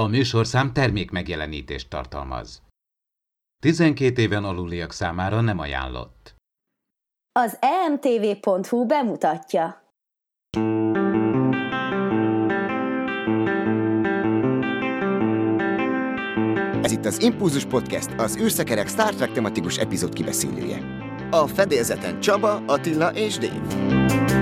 A műsorszám termék megjelenítést tartalmaz. 12 éven aluliak számára nem ajánlott. Az emtv.hu bemutatja. Ez itt az Impulzus Podcast, az űrszekerek Star Trek tematikus epizód kibeszélője. A fedélzeten Csaba, Attila és Dave.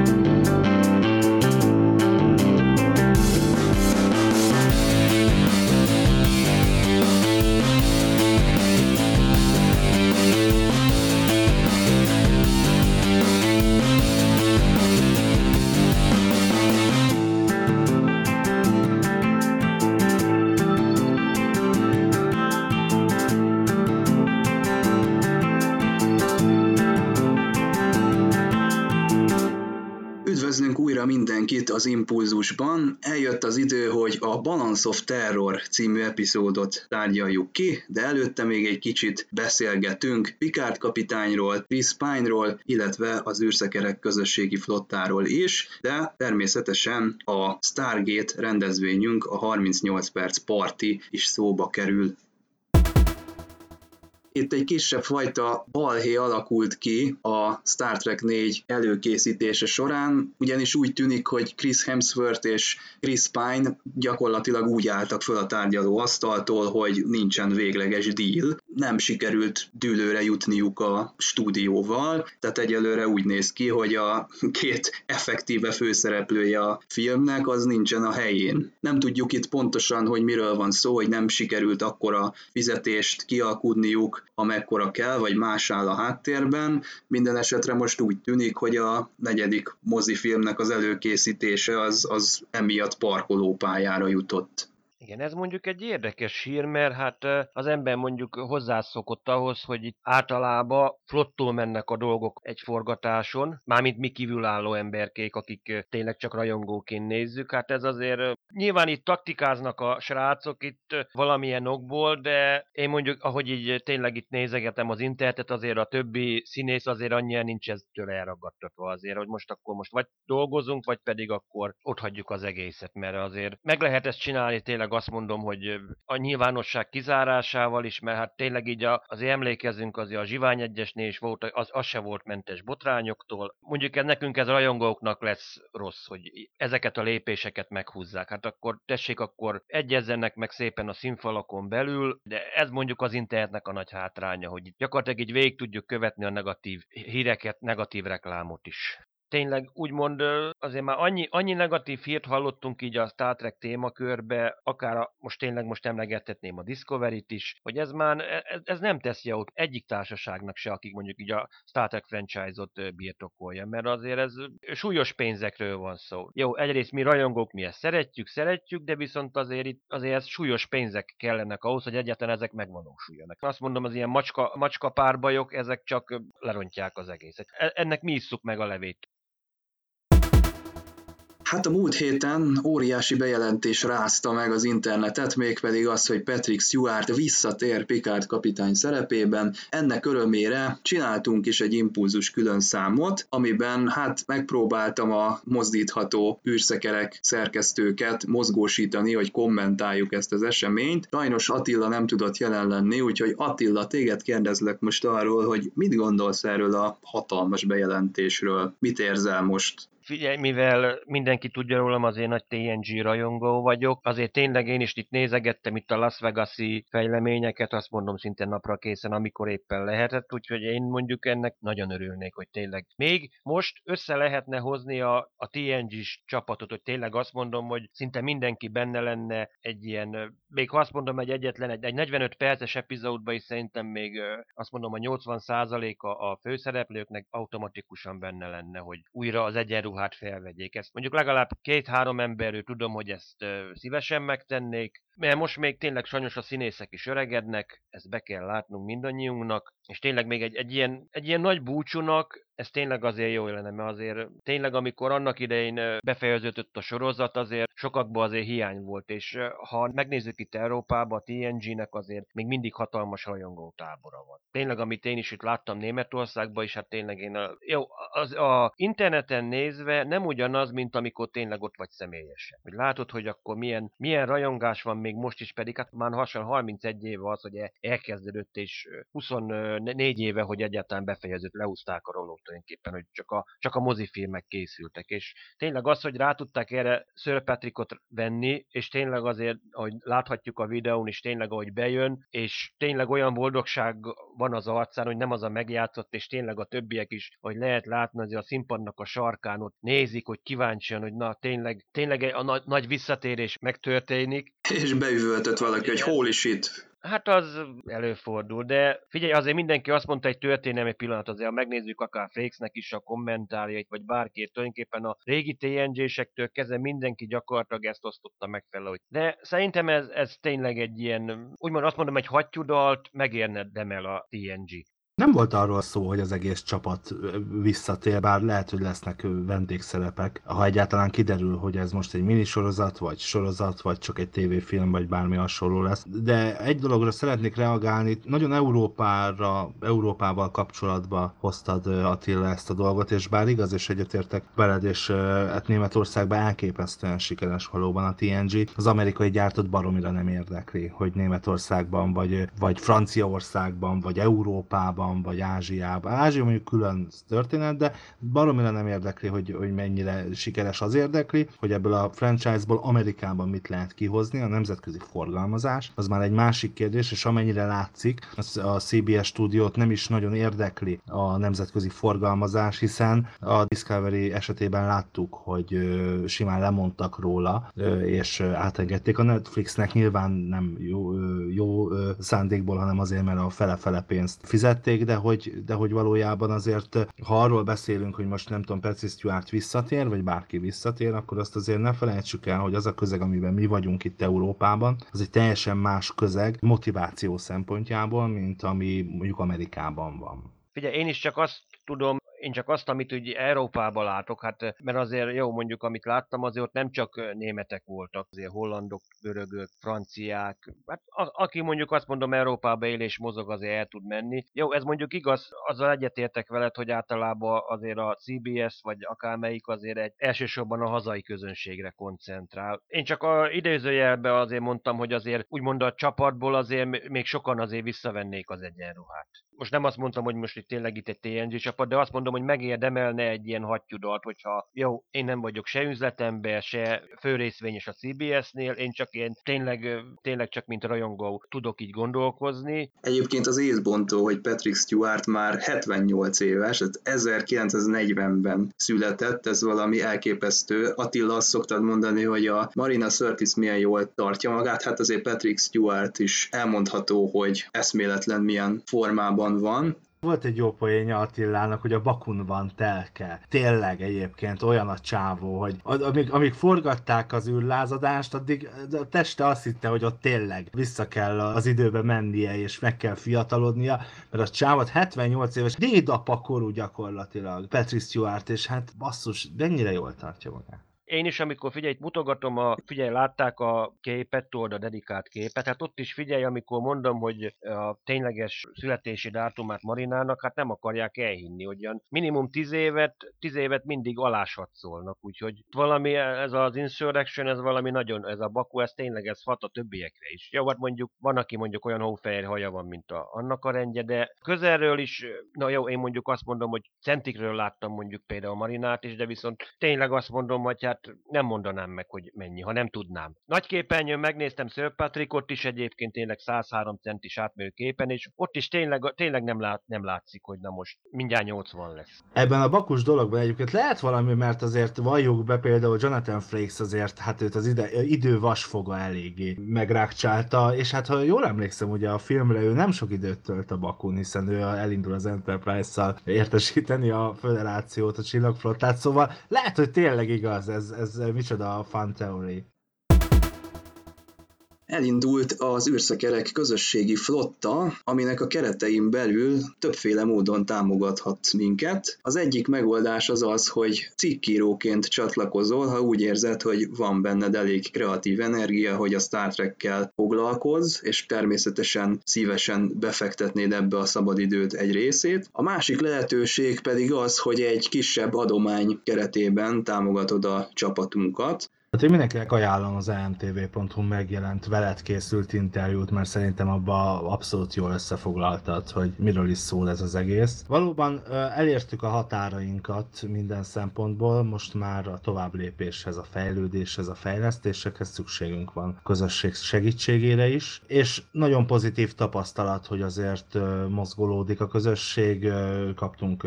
Az Impulzusban. Eljött az idő, hogy a Balance of Terror című epizódot tárgyaljuk ki, de előtte még egy kicsit beszélgetünk Picard kapitányról, Chris Pine-ról, illetve az űrszekerek közösségi flottáról is, de természetesen a Stargate rendezvényünk, a 38 perc parti is szóba kerül itt egy kisebb fajta balhé alakult ki a Star Trek 4 előkészítése során, ugyanis úgy tűnik, hogy Chris Hemsworth és Chris Pine gyakorlatilag úgy álltak föl a tárgyaló asztaltól, hogy nincsen végleges deal. Nem sikerült dűlőre jutniuk a stúdióval, tehát egyelőre úgy néz ki, hogy a két effektíve főszereplője a filmnek az nincsen a helyén. Nem tudjuk itt pontosan, hogy miről van szó, hogy nem sikerült akkora fizetést kialkudniuk, amekkora kell, vagy más áll a háttérben. Minden esetre most úgy tűnik, hogy a negyedik mozifilmnek az előkészítése az, az emiatt parkolópályára jutott. Igen, ez mondjuk egy érdekes hír, mert hát az ember mondjuk hozzászokott ahhoz, hogy itt általában flottul mennek a dolgok egy forgatáson, mármint mi kívülálló emberkék, akik tényleg csak rajongóként nézzük. Hát ez azért nyilván itt taktikáznak a srácok itt valamilyen okból, de én mondjuk, ahogy így tényleg itt nézegetem az internetet, azért a többi színész azért annyira nincs eztől elragadtatva azért, hogy most akkor most vagy dolgozunk, vagy pedig akkor ott hagyjuk az egészet, mert azért meg lehet ezt csinálni tényleg azt mondom, hogy a nyilvánosság kizárásával is, mert hát tényleg így azért emlékezünk azért a Zsivány egyesnél is volt, az, az se volt mentes botrányoktól. Mondjuk ez nekünk ez rajongóknak lesz rossz, hogy ezeket a lépéseket meghúzzák. Hát akkor tessék, akkor egyezzenek meg szépen a színfalakon belül, de ez mondjuk az internetnek a nagy hátránya, hogy gyakorlatilag így végig tudjuk követni a negatív híreket, negatív reklámot is tényleg úgymond azért már annyi, annyi negatív hírt hallottunk így a Star Trek témakörbe, akár a, most tényleg most emlegethetném a Discovery-t is, hogy ez már ez, e, ez nem teszi jót egyik társaságnak se, akik mondjuk így a Star Trek franchise-ot birtokolja, mert azért ez súlyos pénzekről van szó. Jó, egyrészt mi rajongók mi ezt szeretjük, szeretjük, de viszont azért itt azért ez súlyos pénzek kellenek ahhoz, hogy egyáltalán ezek megvalósuljanak. Azt mondom, az ilyen macska, macska párbajok, ezek csak lerontják az egészet. E, ennek mi isszuk meg a levét. Hát a múlt héten óriási bejelentés rázta meg az internetet, mégpedig az, hogy Patrick Stewart visszatér Picard kapitány szerepében. Ennek örömére csináltunk is egy impulzus külön számot, amiben hát megpróbáltam a mozdítható űrszekerek szerkesztőket mozgósítani, hogy kommentáljuk ezt az eseményt. Sajnos Attila nem tudott jelen lenni, úgyhogy Attila, téged kérdezlek most arról, hogy mit gondolsz erről a hatalmas bejelentésről? Mit érzel most? Figyelj, mivel mindenki tudja rólam, az én nagy TNG rajongó vagyok, azért tényleg én is itt nézegettem itt a Las Vegas-i fejleményeket, azt mondom szinte napra készen, amikor éppen lehetett, úgyhogy én mondjuk ennek nagyon örülnék, hogy tényleg. Még most össze lehetne hozni a, a TNG-s csapatot, hogy tényleg azt mondom, hogy szinte mindenki benne lenne egy ilyen, még ha azt mondom, egy egyetlen, egy, egy 45 perces epizódban is szerintem még azt mondom, a 80%-a a főszereplőknek automatikusan benne lenne, hogy újra az egyenruhá ruhát felvegyék. Ezt mondjuk legalább két-három emberről tudom, hogy ezt szívesen megtennék, mert most még tényleg sajnos a színészek is öregednek, ezt be kell látnunk mindannyiunknak, és tényleg még egy, egy, ilyen, egy ilyen nagy búcsúnak ez tényleg azért jó lenne, mert azért tényleg amikor annak idején befejeződött a sorozat, azért sokakban azért hiány volt, és ha megnézzük itt Európában, a TNG-nek azért még mindig hatalmas rajongó tábora van. Tényleg, amit én is itt láttam Németországban is, hát tényleg én a, jó, az a interneten nézve nem ugyanaz, mint amikor tényleg ott vagy személyesen. Hogy látod, hogy akkor milyen, milyen rajongás van még most is pedig, hát már hasonló 31 éve az, hogy elkezdődött, és 24 éve, hogy egyáltalán befejeződött, leúzták a rolót tulajdonképpen, hogy csak a, csak a mozifilmek készültek. És tényleg az, hogy rá tudták erre Sir Patrickot venni, és tényleg azért, hogy láthatjuk a videón is, tényleg, ahogy bejön, és tényleg olyan boldogság van az arcán, hogy nem az a megjátszott, és tényleg a többiek is, hogy lehet látni azért a színpadnak a sarkán, ott nézik, hogy kíváncsian, hogy na tényleg, tényleg a nagy, nagy visszatérés megtörténik. És beüvöltött valaki, hogy hol is itt. Hát az előfordul, de figyelj, azért mindenki azt mondta egy történelmi pillanat, azért ha megnézzük akár Frakesnek is a kommentárjait, vagy bárki, tulajdonképpen a régi TNG-sektől kezdve mindenki gyakorlatilag ezt osztotta meg fel, hogy de szerintem ez, ez tényleg egy ilyen, úgymond azt mondom, egy hattyudalt megérne demel a TNG. Nem volt arról szó, hogy az egész csapat visszatér, bár lehet, hogy lesznek vendégszerepek, ha egyáltalán kiderül, hogy ez most egy minisorozat, vagy sorozat, vagy csak egy tévéfilm, vagy bármi hasonló lesz. De egy dologra szeretnék reagálni, nagyon Európára, Európával kapcsolatba hoztad Attila ezt a dolgot, és bár igaz, és egyetértek veled, és hát Németországban elképesztően sikeres valóban a TNG, az amerikai gyártott baromira nem érdekli, hogy Németországban, vagy, vagy Franciaországban, vagy Európában, Afrikában, vagy Ázsiában. Ázsia mondjuk külön történet, de baromira nem érdekli, hogy, hogy mennyire sikeres az érdekli, hogy ebből a franchise-ból Amerikában mit lehet kihozni, a nemzetközi forgalmazás, az már egy másik kérdés, és amennyire látszik, a CBS stúdiót nem is nagyon érdekli a nemzetközi forgalmazás, hiszen a Discovery esetében láttuk, hogy simán lemondtak róla, és átengedték a Netflixnek, nyilván nem jó, jó szándékból, hanem azért, mert a fele-fele pénzt fizették, de hogy, de hogy valójában azért, ha arról beszélünk, hogy most nem tudom, Patrick Stewart visszatér, vagy bárki visszatér, akkor azt azért ne felejtsük el, hogy az a közeg, amiben mi vagyunk itt Európában, az egy teljesen más közeg motiváció szempontjából, mint ami mondjuk Amerikában van. Figyelj, én is csak azt tudom én csak azt, amit úgy Európában látok, hát mert azért jó, mondjuk amit láttam, azért ott nem csak németek voltak, azért hollandok, görögök, franciák, hát a, aki mondjuk azt mondom Európába él és mozog, azért el tud menni. Jó, ez mondjuk igaz, azzal egyetértek veled, hogy általában azért a CBS vagy akármelyik azért egy elsősorban a hazai közönségre koncentrál. Én csak a idézőjelbe azért mondtam, hogy azért úgymond a csapatból azért még sokan azért visszavennék az egyenruhát. Most nem azt mondtam, hogy most itt tényleg itt egy TNG csapat, de azt mondom, mondom, hogy megérdemelne egy ilyen hattyudat, hogyha jó, én nem vagyok se üzletember, se főrészvényes a CBS-nél, én csak én tényleg, tényleg csak mint rajongó tudok így gondolkozni. Egyébként az észbontó, hogy Patrick Stewart már 78 éves, 1940-ben született, ez valami elképesztő. Attila azt szoktad mondani, hogy a Marina Sirtis milyen jól tartja magát, hát azért Patrick Stewart is elmondható, hogy eszméletlen milyen formában van. Volt egy jó poénja Attilának, hogy a bakun van telke. Tényleg egyébként olyan a csávó, hogy amíg, amíg forgatták az űrlázadást, addig a teste azt hitte, hogy ott tényleg vissza kell az időbe mennie, és meg kell fiatalodnia, mert a csávot 78 éves, dédapa korú gyakorlatilag, Patrick Stewart, és hát basszus, mennyire jól tartja magát. Én is, amikor figyelj, mutogatom a, figyelj, látták a képet, tudod, a dedikált képet, hát ott is figyelj, amikor mondom, hogy a tényleges születési dátumát Marinának, hát nem akarják elhinni, olyan minimum tíz évet, tíz évet mindig alásatszolnak, úgyhogy valami, ez az Insurrection, ez valami nagyon, ez a Baku, ez tényleg ez hat a többiekre is. Jó, hát mondjuk, van, aki mondjuk olyan hófehér haja van, mint a, annak a rendje, de közelről is, na jó, én mondjuk azt mondom, hogy centikről láttam mondjuk például Marinát is, de viszont tényleg azt mondom, hogy hát hát nem mondanám meg, hogy mennyi, ha nem tudnám. Nagy képernyőn megnéztem Sir Patrickot is egyébként tényleg 103 centis átmérő képen, és ott is tényleg, tényleg nem, lát, nem látszik, hogy na most mindjárt 80 lesz. Ebben a bakus dologban egyébként lehet valami, mert azért valljuk be például Jonathan Frakes azért, hát őt az ide, idő vasfoga eléggé megrákcsálta, és hát ha jól emlékszem, ugye a filmre ő nem sok időt tölt a bakun, hiszen ő elindul az Enterprise-szal értesíteni a föderációt, a csillagflottát, szóval lehet, hogy tényleg igaz ez, ez micsoda a fan theory. Elindult az űrszekerek közösségi flotta, aminek a keretein belül többféle módon támogathat minket. Az egyik megoldás az az, hogy cikkíróként csatlakozol, ha úgy érzed, hogy van benned elég kreatív energia, hogy a Star Trek-kel foglalkozz, és természetesen szívesen befektetnéd ebbe a szabadidőt egy részét. A másik lehetőség pedig az, hogy egy kisebb adomány keretében támogatod a csapatunkat, Hát én mindenkinek ajánlom az emtv.hu megjelent veled készült interjút, mert szerintem abba abszolút jól összefoglaltad, hogy miről is szól ez az egész. Valóban elértük a határainkat minden szempontból, most már a tovább lépéshez, a fejlődéshez, a fejlesztésekhez szükségünk van közösség segítségére is, és nagyon pozitív tapasztalat, hogy azért mozgolódik a közösség, kaptunk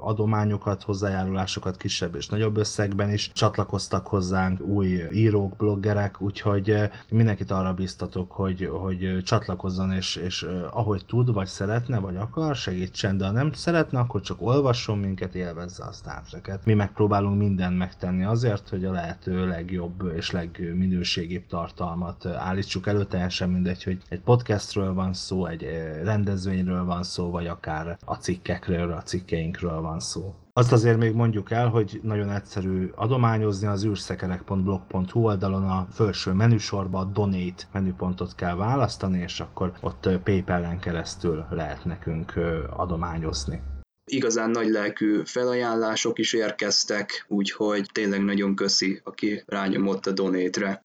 adományokat, hozzájárulásokat kisebb és nagyobb összegben is, csatlakoztak hozzánk új írók, bloggerek, úgyhogy eh, mindenkit arra biztatok, hogy, hogy csatlakozzon, és, és eh, ahogy tud, vagy szeretne, vagy akar, segítsen, de ha nem szeretne, akkor csak olvasson minket, élvezze a Star Trek-et. Mi megpróbálunk mindent megtenni azért, hogy a lehető legjobb és legminőségibb tartalmat eh, állítsuk elő, teljesen mindegy, hogy egy podcastről van szó, egy rendezvényről van szó, vagy akár a cikkekről, a cikkeinkről van szó. Azt azért még mondjuk el, hogy nagyon egyszerű adományozni az űrszekerek.blog.hu oldalon a felső menüsorba a Donate menüpontot kell választani, és akkor ott PayPal-en keresztül lehet nekünk adományozni igazán nagy lelkű felajánlások is érkeztek, úgyhogy tényleg nagyon köszi, aki rányomott a donétre.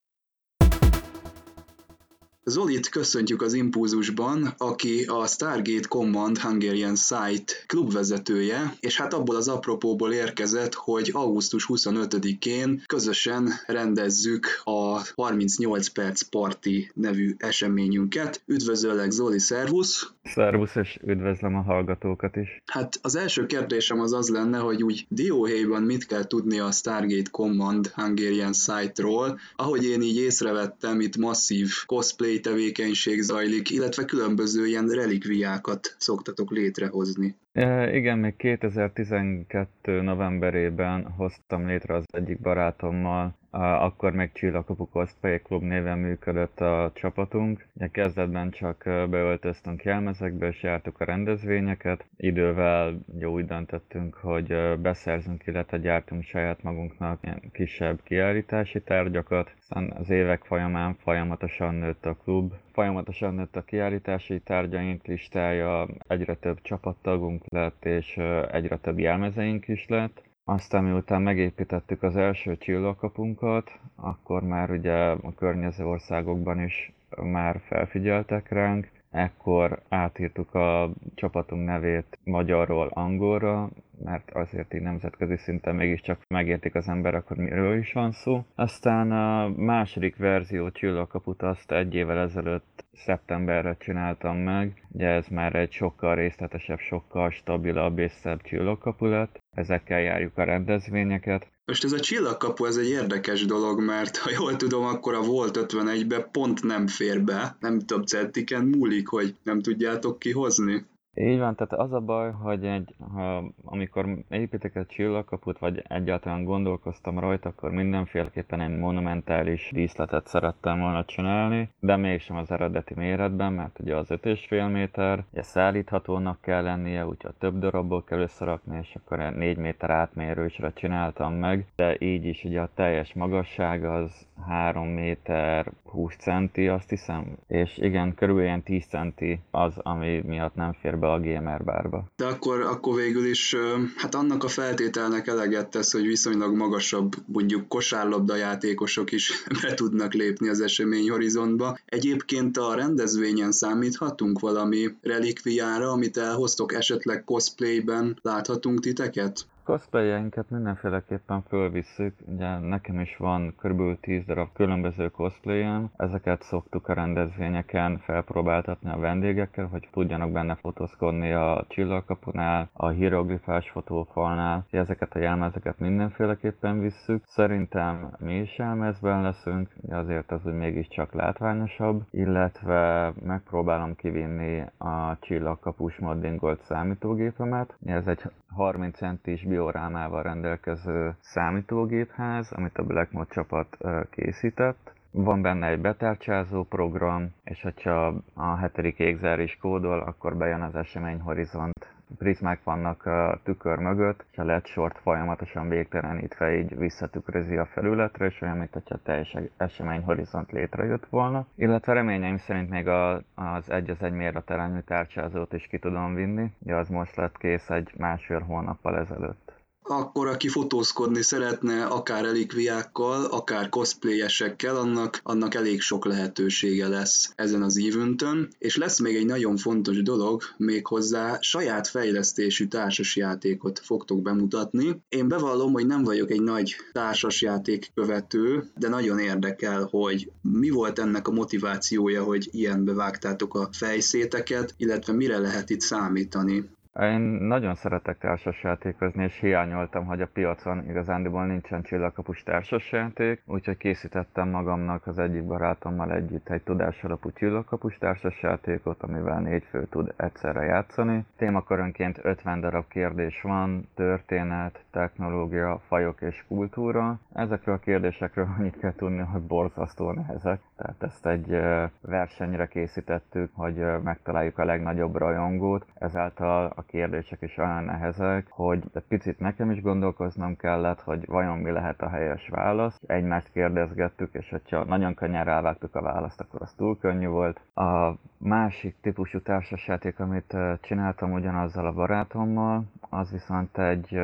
Zolit köszöntjük az Impulzusban, aki a Stargate Command Hungarian Site klubvezetője, és hát abból az apropóból érkezett, hogy augusztus 25-én közösen rendezzük a 38 perc parti nevű eseményünket. Üdvözöllek Zoli, szervusz! Szervusz, és üdvözlöm a hallgatókat is. Hát az első kérdésem az az lenne, hogy úgy dióhéjban mit kell tudni a Stargate Command Hungarian Site-ról. Ahogy én így észrevettem, itt masszív cosplay tevékenység zajlik, illetve különböző ilyen relikviákat szoktatok létrehozni. E, igen, még 2012 novemberében hoztam létre az egyik barátommal akkor még Csillagkapu Cosplay Club néven működött a csapatunk. Ugye kezdetben csak beöltöztünk jelmezekbe, és jártuk a rendezvényeket. Idővel jó úgy döntöttünk, hogy beszerzünk, illetve gyártunk saját magunknak ilyen kisebb kiállítási tárgyakat. Aztán az évek folyamán folyamatosan nőtt a klub, folyamatosan nőtt a kiállítási tárgyaink listája, egyre több csapattagunk lett, és egyre több jelmezeink is lett. Aztán miután megépítettük az első csillagkapunkat, akkor már ugye a környező országokban is már felfigyeltek ránk, ekkor átírtuk a csapatunk nevét magyarról angolra, mert azért így nemzetközi szinten mégiscsak megértik az emberek, hogy miről is van szó. Aztán a második verzió csillagkaput azt egy évvel ezelőtt szeptemberre csináltam meg. Ugye ez már egy sokkal részletesebb, sokkal stabilabb és szebb csillagkapu lett. Ezekkel járjuk a rendezvényeket. Most ez a csillagkapu, ez egy érdekes dolog, mert ha jól tudom, akkor a Volt 51-be pont nem fér be, nem több centiken múlik, hogy nem tudjátok kihozni. Így van, tehát az a baj, hogy egy, ha, amikor építek egy csillagkaput, vagy egyáltalán gondolkoztam rajta, akkor mindenféleképpen egy monumentális díszletet szerettem volna csinálni, de mégsem az eredeti méretben, mert ugye az 5,5 méter, ugye szállíthatónak kell lennie, úgyhogy több darabból kell összerakni, és akkor 4 méter átmérősre csináltam meg, de így is ugye a teljes magasság az 3 méter 20 centi, azt hiszem, és igen, körülbelül ilyen 10 centi az, ami miatt nem fér be be a gamer bárba. De akkor, akkor végül is, hát annak a feltételnek eleget tesz, hogy viszonylag magasabb, mondjuk kosárlabda játékosok is be tudnak lépni az esemény horizontba. Egyébként a rendezvényen számíthatunk valami relikviára, amit elhoztok esetleg cosplayben, láthatunk titeket? Cosplayeinket mindenféleképpen fölvisszük, ugye nekem is van kb. 10 darab különböző cosplayem, ezeket szoktuk a rendezvényeken felpróbáltatni a vendégekkel, hogy tudjanak benne fotózkodni a csillagkapunál, a hieroglifás fotófalnál, ezeket a jelmezeket mindenféleképpen visszük. Szerintem mi is jelmezben leszünk, azért az úgy mégiscsak látványosabb, illetve megpróbálom kivinni a csillagkapus moddingolt számítógépemet. Ez egy 30 centis diorámával rendelkező számítógépház, amit a Blackmode csapat készített. Van benne egy betárcsázó program, és hogyha a hetedik égzár is kódol, akkor bejön az esemény horizont prizmák vannak a tükör mögött, és a LED sort folyamatosan végtelenítve így visszatükrözi a felületre, és olyan, mint hogyha teljes esemény horizont létrejött volna. Illetve reményeim szerint még a, az egy az egy méretarányú tárcsázót is ki tudom vinni, ugye az most lett kész egy másfél hónappal ezelőtt. Akkor aki fotózkodni szeretne akár elikviákkal, akár cosplayesekkel, annak, annak elég sok lehetősége lesz ezen az ívüntön, és lesz még egy nagyon fontos dolog, méghozzá saját fejlesztésű társasjátékot fogtok bemutatni. Én bevallom, hogy nem vagyok egy nagy társasjáték követő, de nagyon érdekel, hogy mi volt ennek a motivációja, hogy ilyenbe vágtátok a fejszéteket, illetve mire lehet itt számítani. Én nagyon szeretek társasjátékozni, és hiányoltam, hogy a piacon igazándiból nincsen csillagkapus társasjáték, úgyhogy készítettem magamnak az egyik barátommal együtt egy tudásalapú csillagkapus társasjátékot, amivel négy fő tud egyszerre játszani. Témakörönként 50 darab kérdés van, történet, technológia, fajok és kultúra. Ezekről a kérdésekről annyit kell tudni, hogy borzasztó nehezek. Tehát ezt egy versenyre készítettük, hogy megtaláljuk a legnagyobb rajongót, ezáltal a kérdések is olyan nehezek, hogy egy picit nekem is gondolkoznom kellett, hogy vajon mi lehet a helyes válasz. Egymást kérdezgettük, és hogyha nagyon könnyen rávágtuk a választ, akkor az túl könnyű volt. A másik típusú társasjáték, amit csináltam ugyanazzal a barátommal, az viszont egy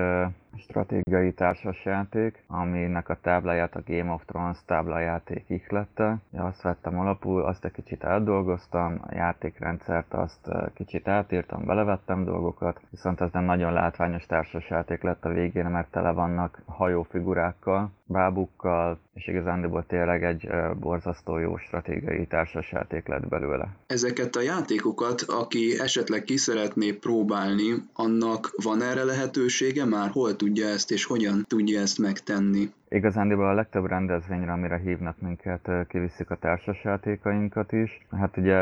stratégiai társasjáték, aminek a tábláját a Game of Thrones táblajáték ihlette. Azt vettem alapul, azt egy kicsit átdolgoztam, a játékrendszert azt kicsit átírtam, belevettem dolgokat, viszont ez nem nagyon látványos társasjáték lett a végén, mert tele vannak hajófigurákkal, bábukkal, és igazándiból tényleg egy borzasztó jó stratégiai társasjáték lett belőle. Ezeket a játékokat, aki esetleg ki szeretné próbálni, annak van erre lehetősége már? Hol tudja ezt, és hogyan tudja ezt megtenni? Igazándiból a legtöbb rendezvényre, amire hívnak minket, kiviszik a társasjátékainkat is. Hát ugye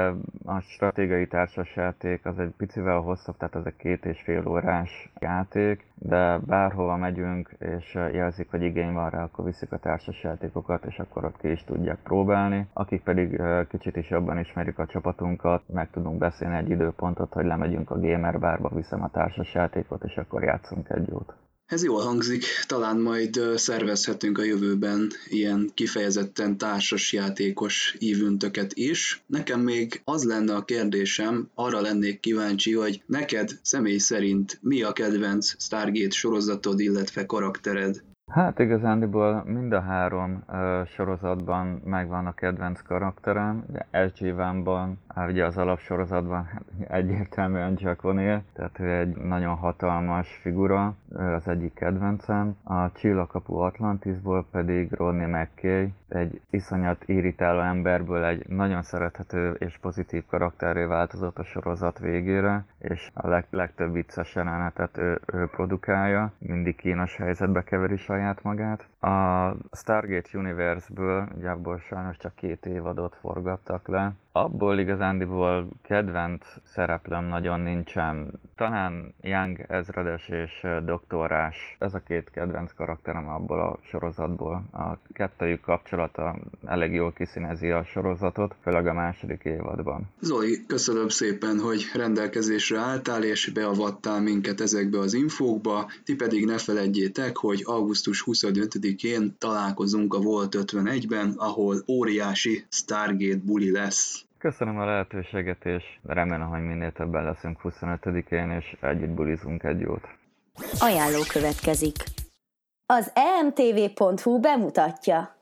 a stratégiai társasjáték az egy picivel hosszabb, tehát az egy két és fél órás játék, de bárhova megyünk, és jelzik, hogy igény van rá, akkor viszik a társasjátékokat, és akkor ott ki is tudják próbálni. Akik pedig kicsit is jobban ismerik a csapatunkat, meg tudunk beszélni egy időpontot, hogy lemegyünk a gamer bárba, viszem a társasjátékot, és akkor játszunk egy jót. Ez jól hangzik, talán majd szervezhetünk a jövőben ilyen kifejezetten társas játékos ívüntöket is. Nekem még az lenne a kérdésem, arra lennék kíváncsi, hogy neked személy szerint mi a kedvenc Stargate sorozatod, illetve karaktered? Hát igazándiból mind a három uh, sorozatban megvan a kedvenc karakterem. Ugye SG Van-ban, ugye az alapsorozatban hát egyértelműen Jack O'Neill, tehát ő egy nagyon hatalmas figura, az egyik kedvencem. A Csillagkapu Atlantisból pedig Rodney McKay, egy iszonyat irritáló emberből egy nagyon szerethető és pozitív karakterré változott a sorozat végére, és a leg, legtöbb vicces jelenetet ő, ő produkálja, mindig kínos helyzetbe keveri saját magát. A Stargate Universe-ből, ugye abból sajnos csak két évadot forgattak le, abból igazándiból kedvenc szereplőm nagyon nincsen. Talán Young ezredes és doktorás, ez a két kedvenc karakterem abból a sorozatból. A kettőjük kapcsolata elég jól kiszínezi a sorozatot, főleg a második évadban. Zoli, köszönöm szépen, hogy rendelkezésre álltál és beavattál minket ezekbe az infókba. Ti pedig ne felejtjétek, hogy augusztus 25-én találkozunk a Volt 51-ben, ahol óriási Stargate buli lesz. Köszönöm a lehetőséget, és remélem, hogy minél többen leszünk 25-én, és együtt bulizunk egy jót. Ajánló következik. Az emtv.hu bemutatja.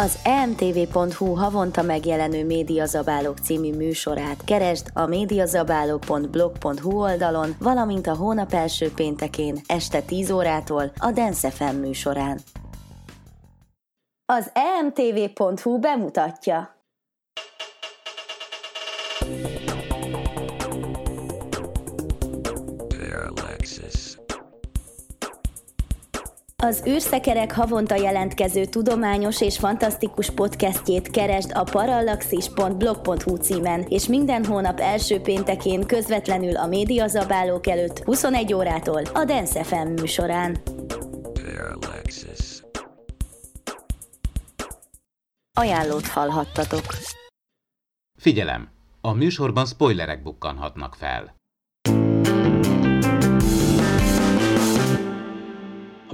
Az emtv.hu havonta megjelenő Médiazabálók című műsorát keresd a médiazabálók.blog.hu oldalon, valamint a hónap első péntekén este 10 órától a Dance FM műsorán. Az emtv.hu bemutatja. Az űrszekerek havonta jelentkező tudományos és fantasztikus podcastjét keresd a parallaxis.blog.hu címen, és minden hónap első péntekén közvetlenül a médiazabálók előtt 21 órától a Dance FM műsorán. Ajánlót hallhattatok. Figyelem! A műsorban spoilerek bukkanhatnak fel.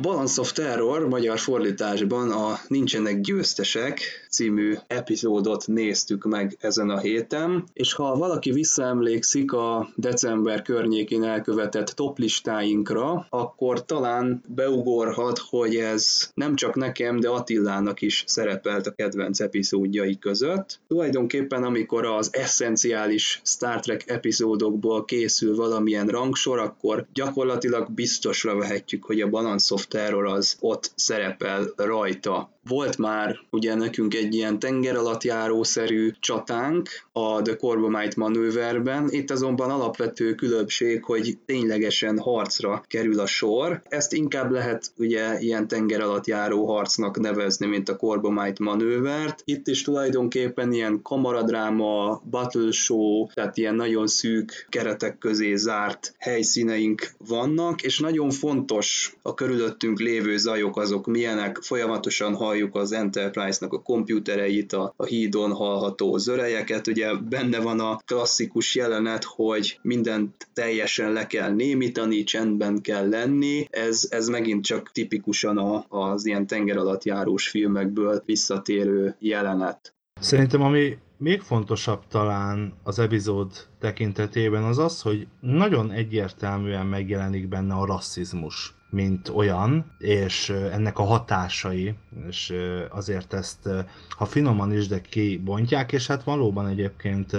Balance of Terror magyar fordításban a Nincsenek győztesek című epizódot néztük meg ezen a héten, és ha valaki visszaemlékszik a december környékén elkövetett toplistáinkra, akkor talán beugorhat, hogy ez nem csak nekem, de Attilának is szerepelt a kedvenc epizódjai között. Tulajdonképpen amikor az eszenciális Star Trek epizódokból készül valamilyen rangsor, akkor gyakorlatilag biztosra vehetjük, hogy a Balance of Terror az ott szerepel rajta. Volt már ugye nekünk egy ilyen tenger alatt járószerű csatánk a The Corbomite manőverben, itt azonban alapvető különbség, hogy ténylegesen harcra kerül a sor. Ezt inkább lehet ugye ilyen tenger alatt járó harcnak nevezni, mint a Corbomite manővert. Itt is tulajdonképpen ilyen kamaradráma, battle show, tehát ilyen nagyon szűk keretek közé zárt helyszíneink vannak, és nagyon fontos a körülöttünk lévő zajok azok milyenek, folyamatosan halljuk az Enterprise-nak a kompjútereit, a, a hídon hallható zörejeket, ugye benne van a klasszikus jelenet, hogy mindent teljesen le kell némítani, csendben kell lenni, ez, ez megint csak tipikusan a, az ilyen tenger alatt járós filmekből visszatérő jelenet. Szerintem ami még fontosabb talán az epizód tekintetében az az, hogy nagyon egyértelműen megjelenik benne a rasszizmus mint olyan, és ennek a hatásai, és azért ezt, ha finoman is, de kibontják, és hát valóban egyébként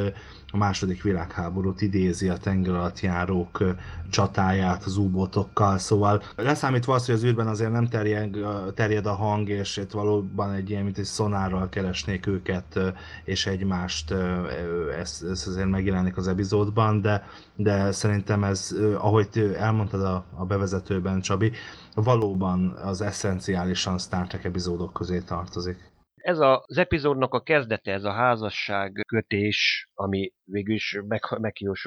a második világháborút idézi a tengeralattjárók csatáját az úbotokkal, szóval leszámítva azt, hogy az űrben azért nem terjed, terjed a hang, és itt valóban egy ilyen, mint egy szonárral keresnék őket, és egymást, ez, ez azért megjelenik az epizódban, de, de szerintem ez, ahogy elmondtad a, a bevezetőben, Csabi, valóban az eszenciálisan Star Trek epizódok közé tartozik ez az epizódnak a kezdete, ez a házasság kötés, ami végül is meg,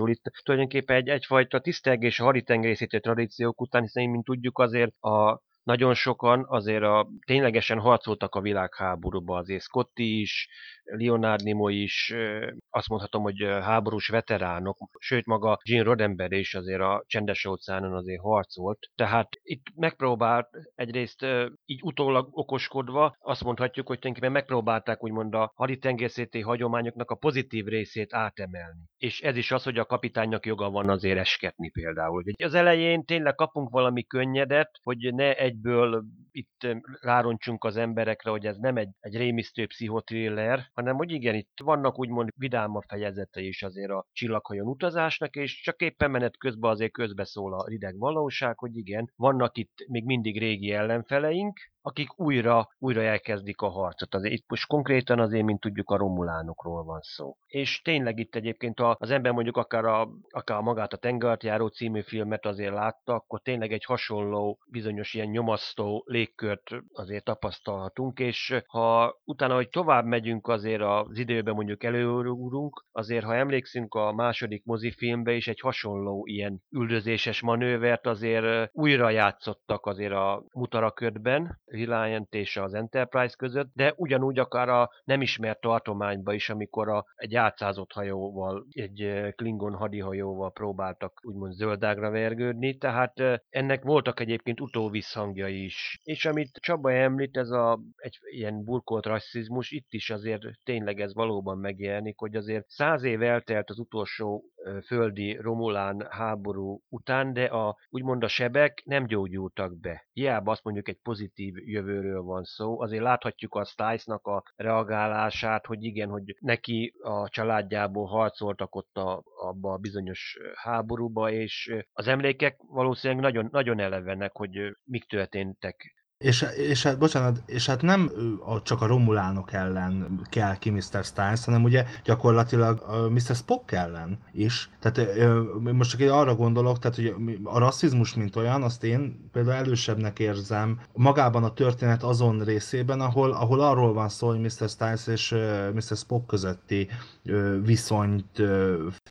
itt. Tulajdonképpen egy, egyfajta tisztelgés a haditengerészítő tradíciók után, hiszen mint tudjuk azért a nagyon sokan azért a, ténylegesen harcoltak a világháborúba, azért Scotty is, Leonard Nimoy is, azt mondhatom, hogy háborús veteránok, sőt maga Gene Roddenberry is azért a csendes óceánon azért harcolt. Tehát itt megpróbált egyrészt így utólag okoskodva, azt mondhatjuk, hogy tulajdonképpen megpróbálták úgymond a haditengerészeti hagyományoknak a pozitív részét átemelni. És ez is az, hogy a kapitánynak joga van azért esketni például. Az elején tényleg kapunk valami könnyedet, hogy ne egyből itt rároncsunk az emberekre, hogy ez nem egy, egy rémisztő pszichotriller, hanem hogy igen, itt vannak úgymond vidámabb fejezetei is azért a csillaghajón utazásnak, és csak éppen menet közben azért közbeszól a rideg valóság, hogy igen, vannak itt még mindig régi ellenfeleink, akik újra, újra elkezdik a harcot. Azért itt most konkrétan azért, mint tudjuk, a romulánokról van szó. És tényleg itt egyébként az ember mondjuk akár, a, akár magát a Tengerjáró című filmet azért látta, akkor tényleg egy hasonló, bizonyos ilyen nyomasztó légkört azért tapasztalhatunk, és ha utána, hogy tovább megyünk azért az időben mondjuk előrúrunk, azért ha emlékszünk a második mozifilmbe is egy hasonló ilyen üldözéses manővert azért újra játszottak azért a mutaraködben, Reliant és az Enterprise között, de ugyanúgy akár a nem ismert tartományba is, amikor a, egy átszázott hajóval, egy Klingon hadihajóval próbáltak úgymond zöldágra vergődni, tehát ennek voltak egyébként utóvisszhangjai is. És amit Csaba említ, ez a, egy ilyen burkolt rasszizmus, itt is azért tényleg ez valóban megjelenik, hogy azért száz év eltelt az utolsó földi Romulán háború után, de a, úgymond a sebek nem gyógyultak be. Hiába azt mondjuk egy pozitív jövőről van szó, azért láthatjuk a Stice-nak a reagálását, hogy igen, hogy neki a családjából harcoltak ott a, abba a bizonyos háborúba, és az emlékek valószínűleg nagyon, nagyon elevenek, hogy mik történtek és, és hát, bocsánat, és hát nem a, csak a Romulánok ellen kell ki Mr. Stiles, hanem ugye gyakorlatilag a Mr. Spock ellen is. Tehát most csak arra gondolok, tehát hogy a rasszizmus, mint olyan, azt én például elősebbnek érzem magában a történet azon részében, ahol, ahol arról van szó, hogy Mr. Stiles és Mr. Spock közötti viszonyt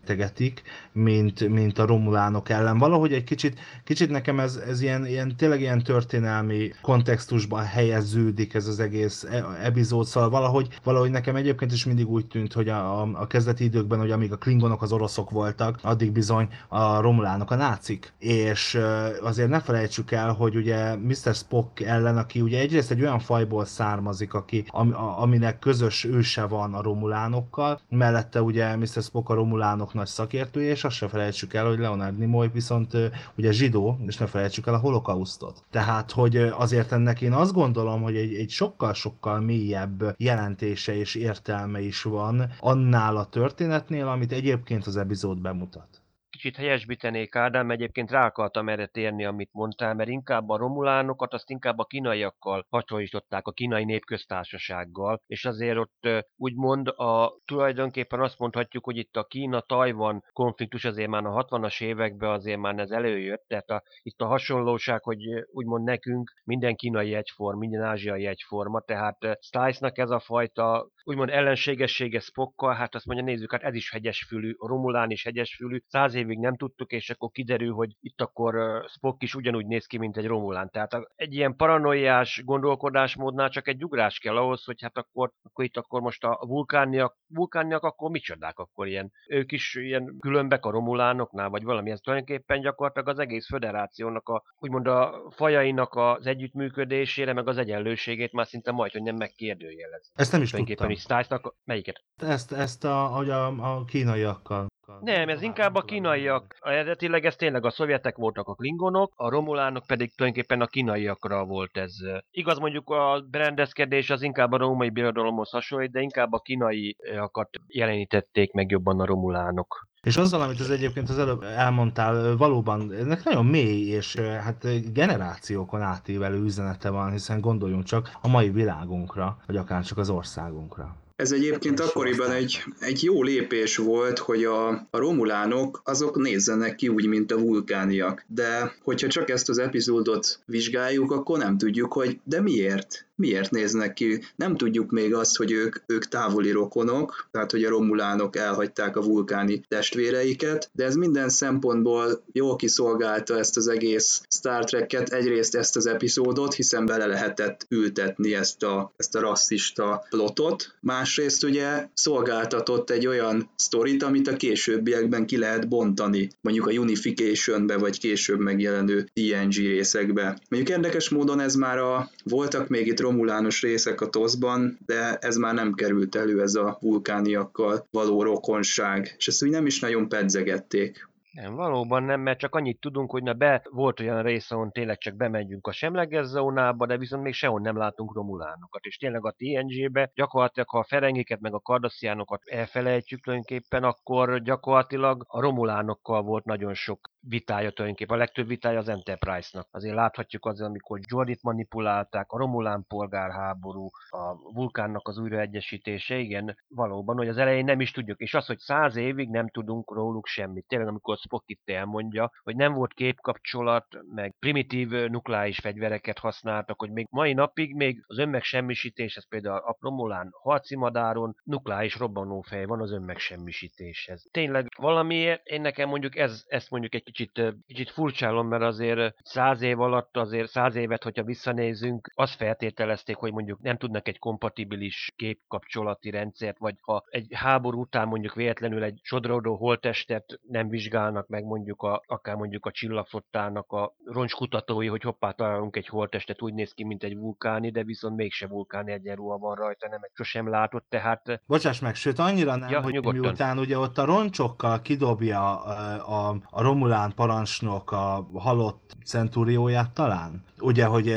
tegetik, mint, mint a Romulánok ellen. Valahogy egy kicsit, kicsit nekem ez, ez ilyen, ilyen, tényleg ilyen történelmi kontextusban helyeződik ez az egész e, epizód, szóval valahogy, valahogy nekem egyébként is mindig úgy tűnt, hogy a, a, kezdeti időkben, hogy amíg a klingonok az oroszok voltak, addig bizony a romulánok a nácik. És azért ne felejtsük el, hogy ugye Mr. Spock ellen, aki ugye egyrészt egy olyan fajból származik, aki, am, aminek közös őse van a romulánokkal, mellette ugye Mr. Spock a romulánok nagy szakértője, és azt se felejtsük el, hogy Leonard Nimoy viszont ugye zsidó, és ne felejtsük el a holokausztot. Tehát, hogy azért ennek én azt gondolom, hogy egy, egy sokkal-sokkal mélyebb jelentése és értelme is van annál a történetnél, amit egyébként az epizód bemutat kicsit helyesbítenék Ádám, egyébként rá akartam erre térni, amit mondtál, mert inkább a romulánokat, azt inkább a kínaiakkal hasonlították, a kínai népköztársasággal, és azért ott úgymond a, tulajdonképpen azt mondhatjuk, hogy itt a Kína-Tajvan konfliktus azért már a 60-as években azért már ez előjött, tehát a, itt a hasonlóság, hogy úgymond nekünk minden kínai egyforma, minden ázsiai egyforma, tehát Stice-nak ez a fajta úgymond ellenségessége Spockkal, hát azt mondja, nézzük, hát ez is hegyesfülű, Romulán is hegyesfülű, száz évig nem tudtuk, és akkor kiderül, hogy itt akkor Spock is ugyanúgy néz ki, mint egy Romulán. Tehát egy ilyen paranoiás gondolkodásmódnál csak egy ugrás kell ahhoz, hogy hát akkor, akkor itt akkor most a vulkániak, vulkániak akkor micsodák akkor ilyen, ők is ilyen különbek a Romulánoknál, vagy valami, ez tulajdonképpen gyakorlatilag az egész föderációnak a, úgymond a fajainak az együttműködésére, meg az egyenlőségét már szinte majd, hogy nem megkérdőjelez. Ezt nem is tudtam. Stiles-nak, melyiket? Ezt, ezt a, hogy a, a kínaiakkal. Nem, ez inkább a kínaiak. Eredetileg ez tényleg a szovjetek voltak a klingonok, a romulánok pedig tulajdonképpen a kínaiakra volt ez. Igaz, mondjuk a berendezkedés az inkább a római birodalomhoz hasonlít, de inkább a kínaiakat jelenítették meg jobban a romulánok. És azzal, amit az egyébként az előbb elmondtál, valóban ennek nagyon mély és hát generációkon átívelő üzenete van, hiszen gondoljunk csak a mai világunkra, vagy akár csak az országunkra. Ez egyébként akkoriban egy, egy jó lépés volt, hogy a, a romulánok azok nézzenek ki úgy, mint a vulkániak. De hogyha csak ezt az epizódot vizsgáljuk, akkor nem tudjuk, hogy de miért? miért néznek ki. Nem tudjuk még azt, hogy ők, ők távoli rokonok, tehát hogy a romulánok elhagyták a vulkáni testvéreiket, de ez minden szempontból jól kiszolgálta ezt az egész Star Trek-et, egyrészt ezt az epizódot, hiszen bele lehetett ültetni ezt a, ezt a rasszista plotot, másrészt ugye szolgáltatott egy olyan sztorit, amit a későbbiekben ki lehet bontani, mondjuk a Unification-be, vagy később megjelenő TNG részekbe. Mondjuk érdekes módon ez már a, voltak még itt romulános részek a toszban, de ez már nem került elő, ez a vulkániakkal való rokonság, és ezt úgy nem is nagyon pedzegették. Nem, valóban nem, mert csak annyit tudunk, hogy na be volt olyan rész, ahol tényleg csak bemegyünk a semleges zónába, de viszont még sehol nem látunk romulánokat. És tényleg a TNG-be gyakorlatilag, ha a ferengiket meg a kardasziánokat elfelejtjük tulajdonképpen, akkor gyakorlatilag a romulánokkal volt nagyon sok vitája tulajdonképpen. A legtöbb vitája az Enterprise-nak. Azért láthatjuk az, amikor Jordit manipulálták, a Romulán polgárháború, a vulkánnak az újraegyesítése, igen, valóban, hogy az elején nem is tudjuk. És az, hogy száz évig nem tudunk róluk semmit. Tényleg, amikor Spock itt elmondja, hogy nem volt képkapcsolat, meg primitív nukleáris fegyvereket használtak, hogy még mai napig még az önmegsemmisítés, ez például a Romulán harci madáron nukleáris robbanófej van az önmegsemmisítéshez. Tényleg valamiért én nekem mondjuk ez, ezt mondjuk egy kicsit, kicsit furcsálom, mert azért száz év alatt, azért száz évet, hogyha visszanézünk, azt feltételezték, hogy mondjuk nem tudnak egy kompatibilis képkapcsolati rendszert, vagy ha egy háború után mondjuk véletlenül egy sodródó holtestet nem vizsgálnak meg mondjuk a, akár mondjuk a csillagfottának a roncskutatói, hogy hoppá találunk egy holtestet, úgy néz ki, mint egy vulkáni, de viszont mégse vulkáni egyenruha van rajta, nem egy sosem látott, tehát... Bocsáss meg, sőt annyira nem, ja, hogy nyugodtan. miután ugye ott a roncsokkal kidobja a, a, a Romulán Romulán parancsnok a halott centúrióját talán? Ugye, hogy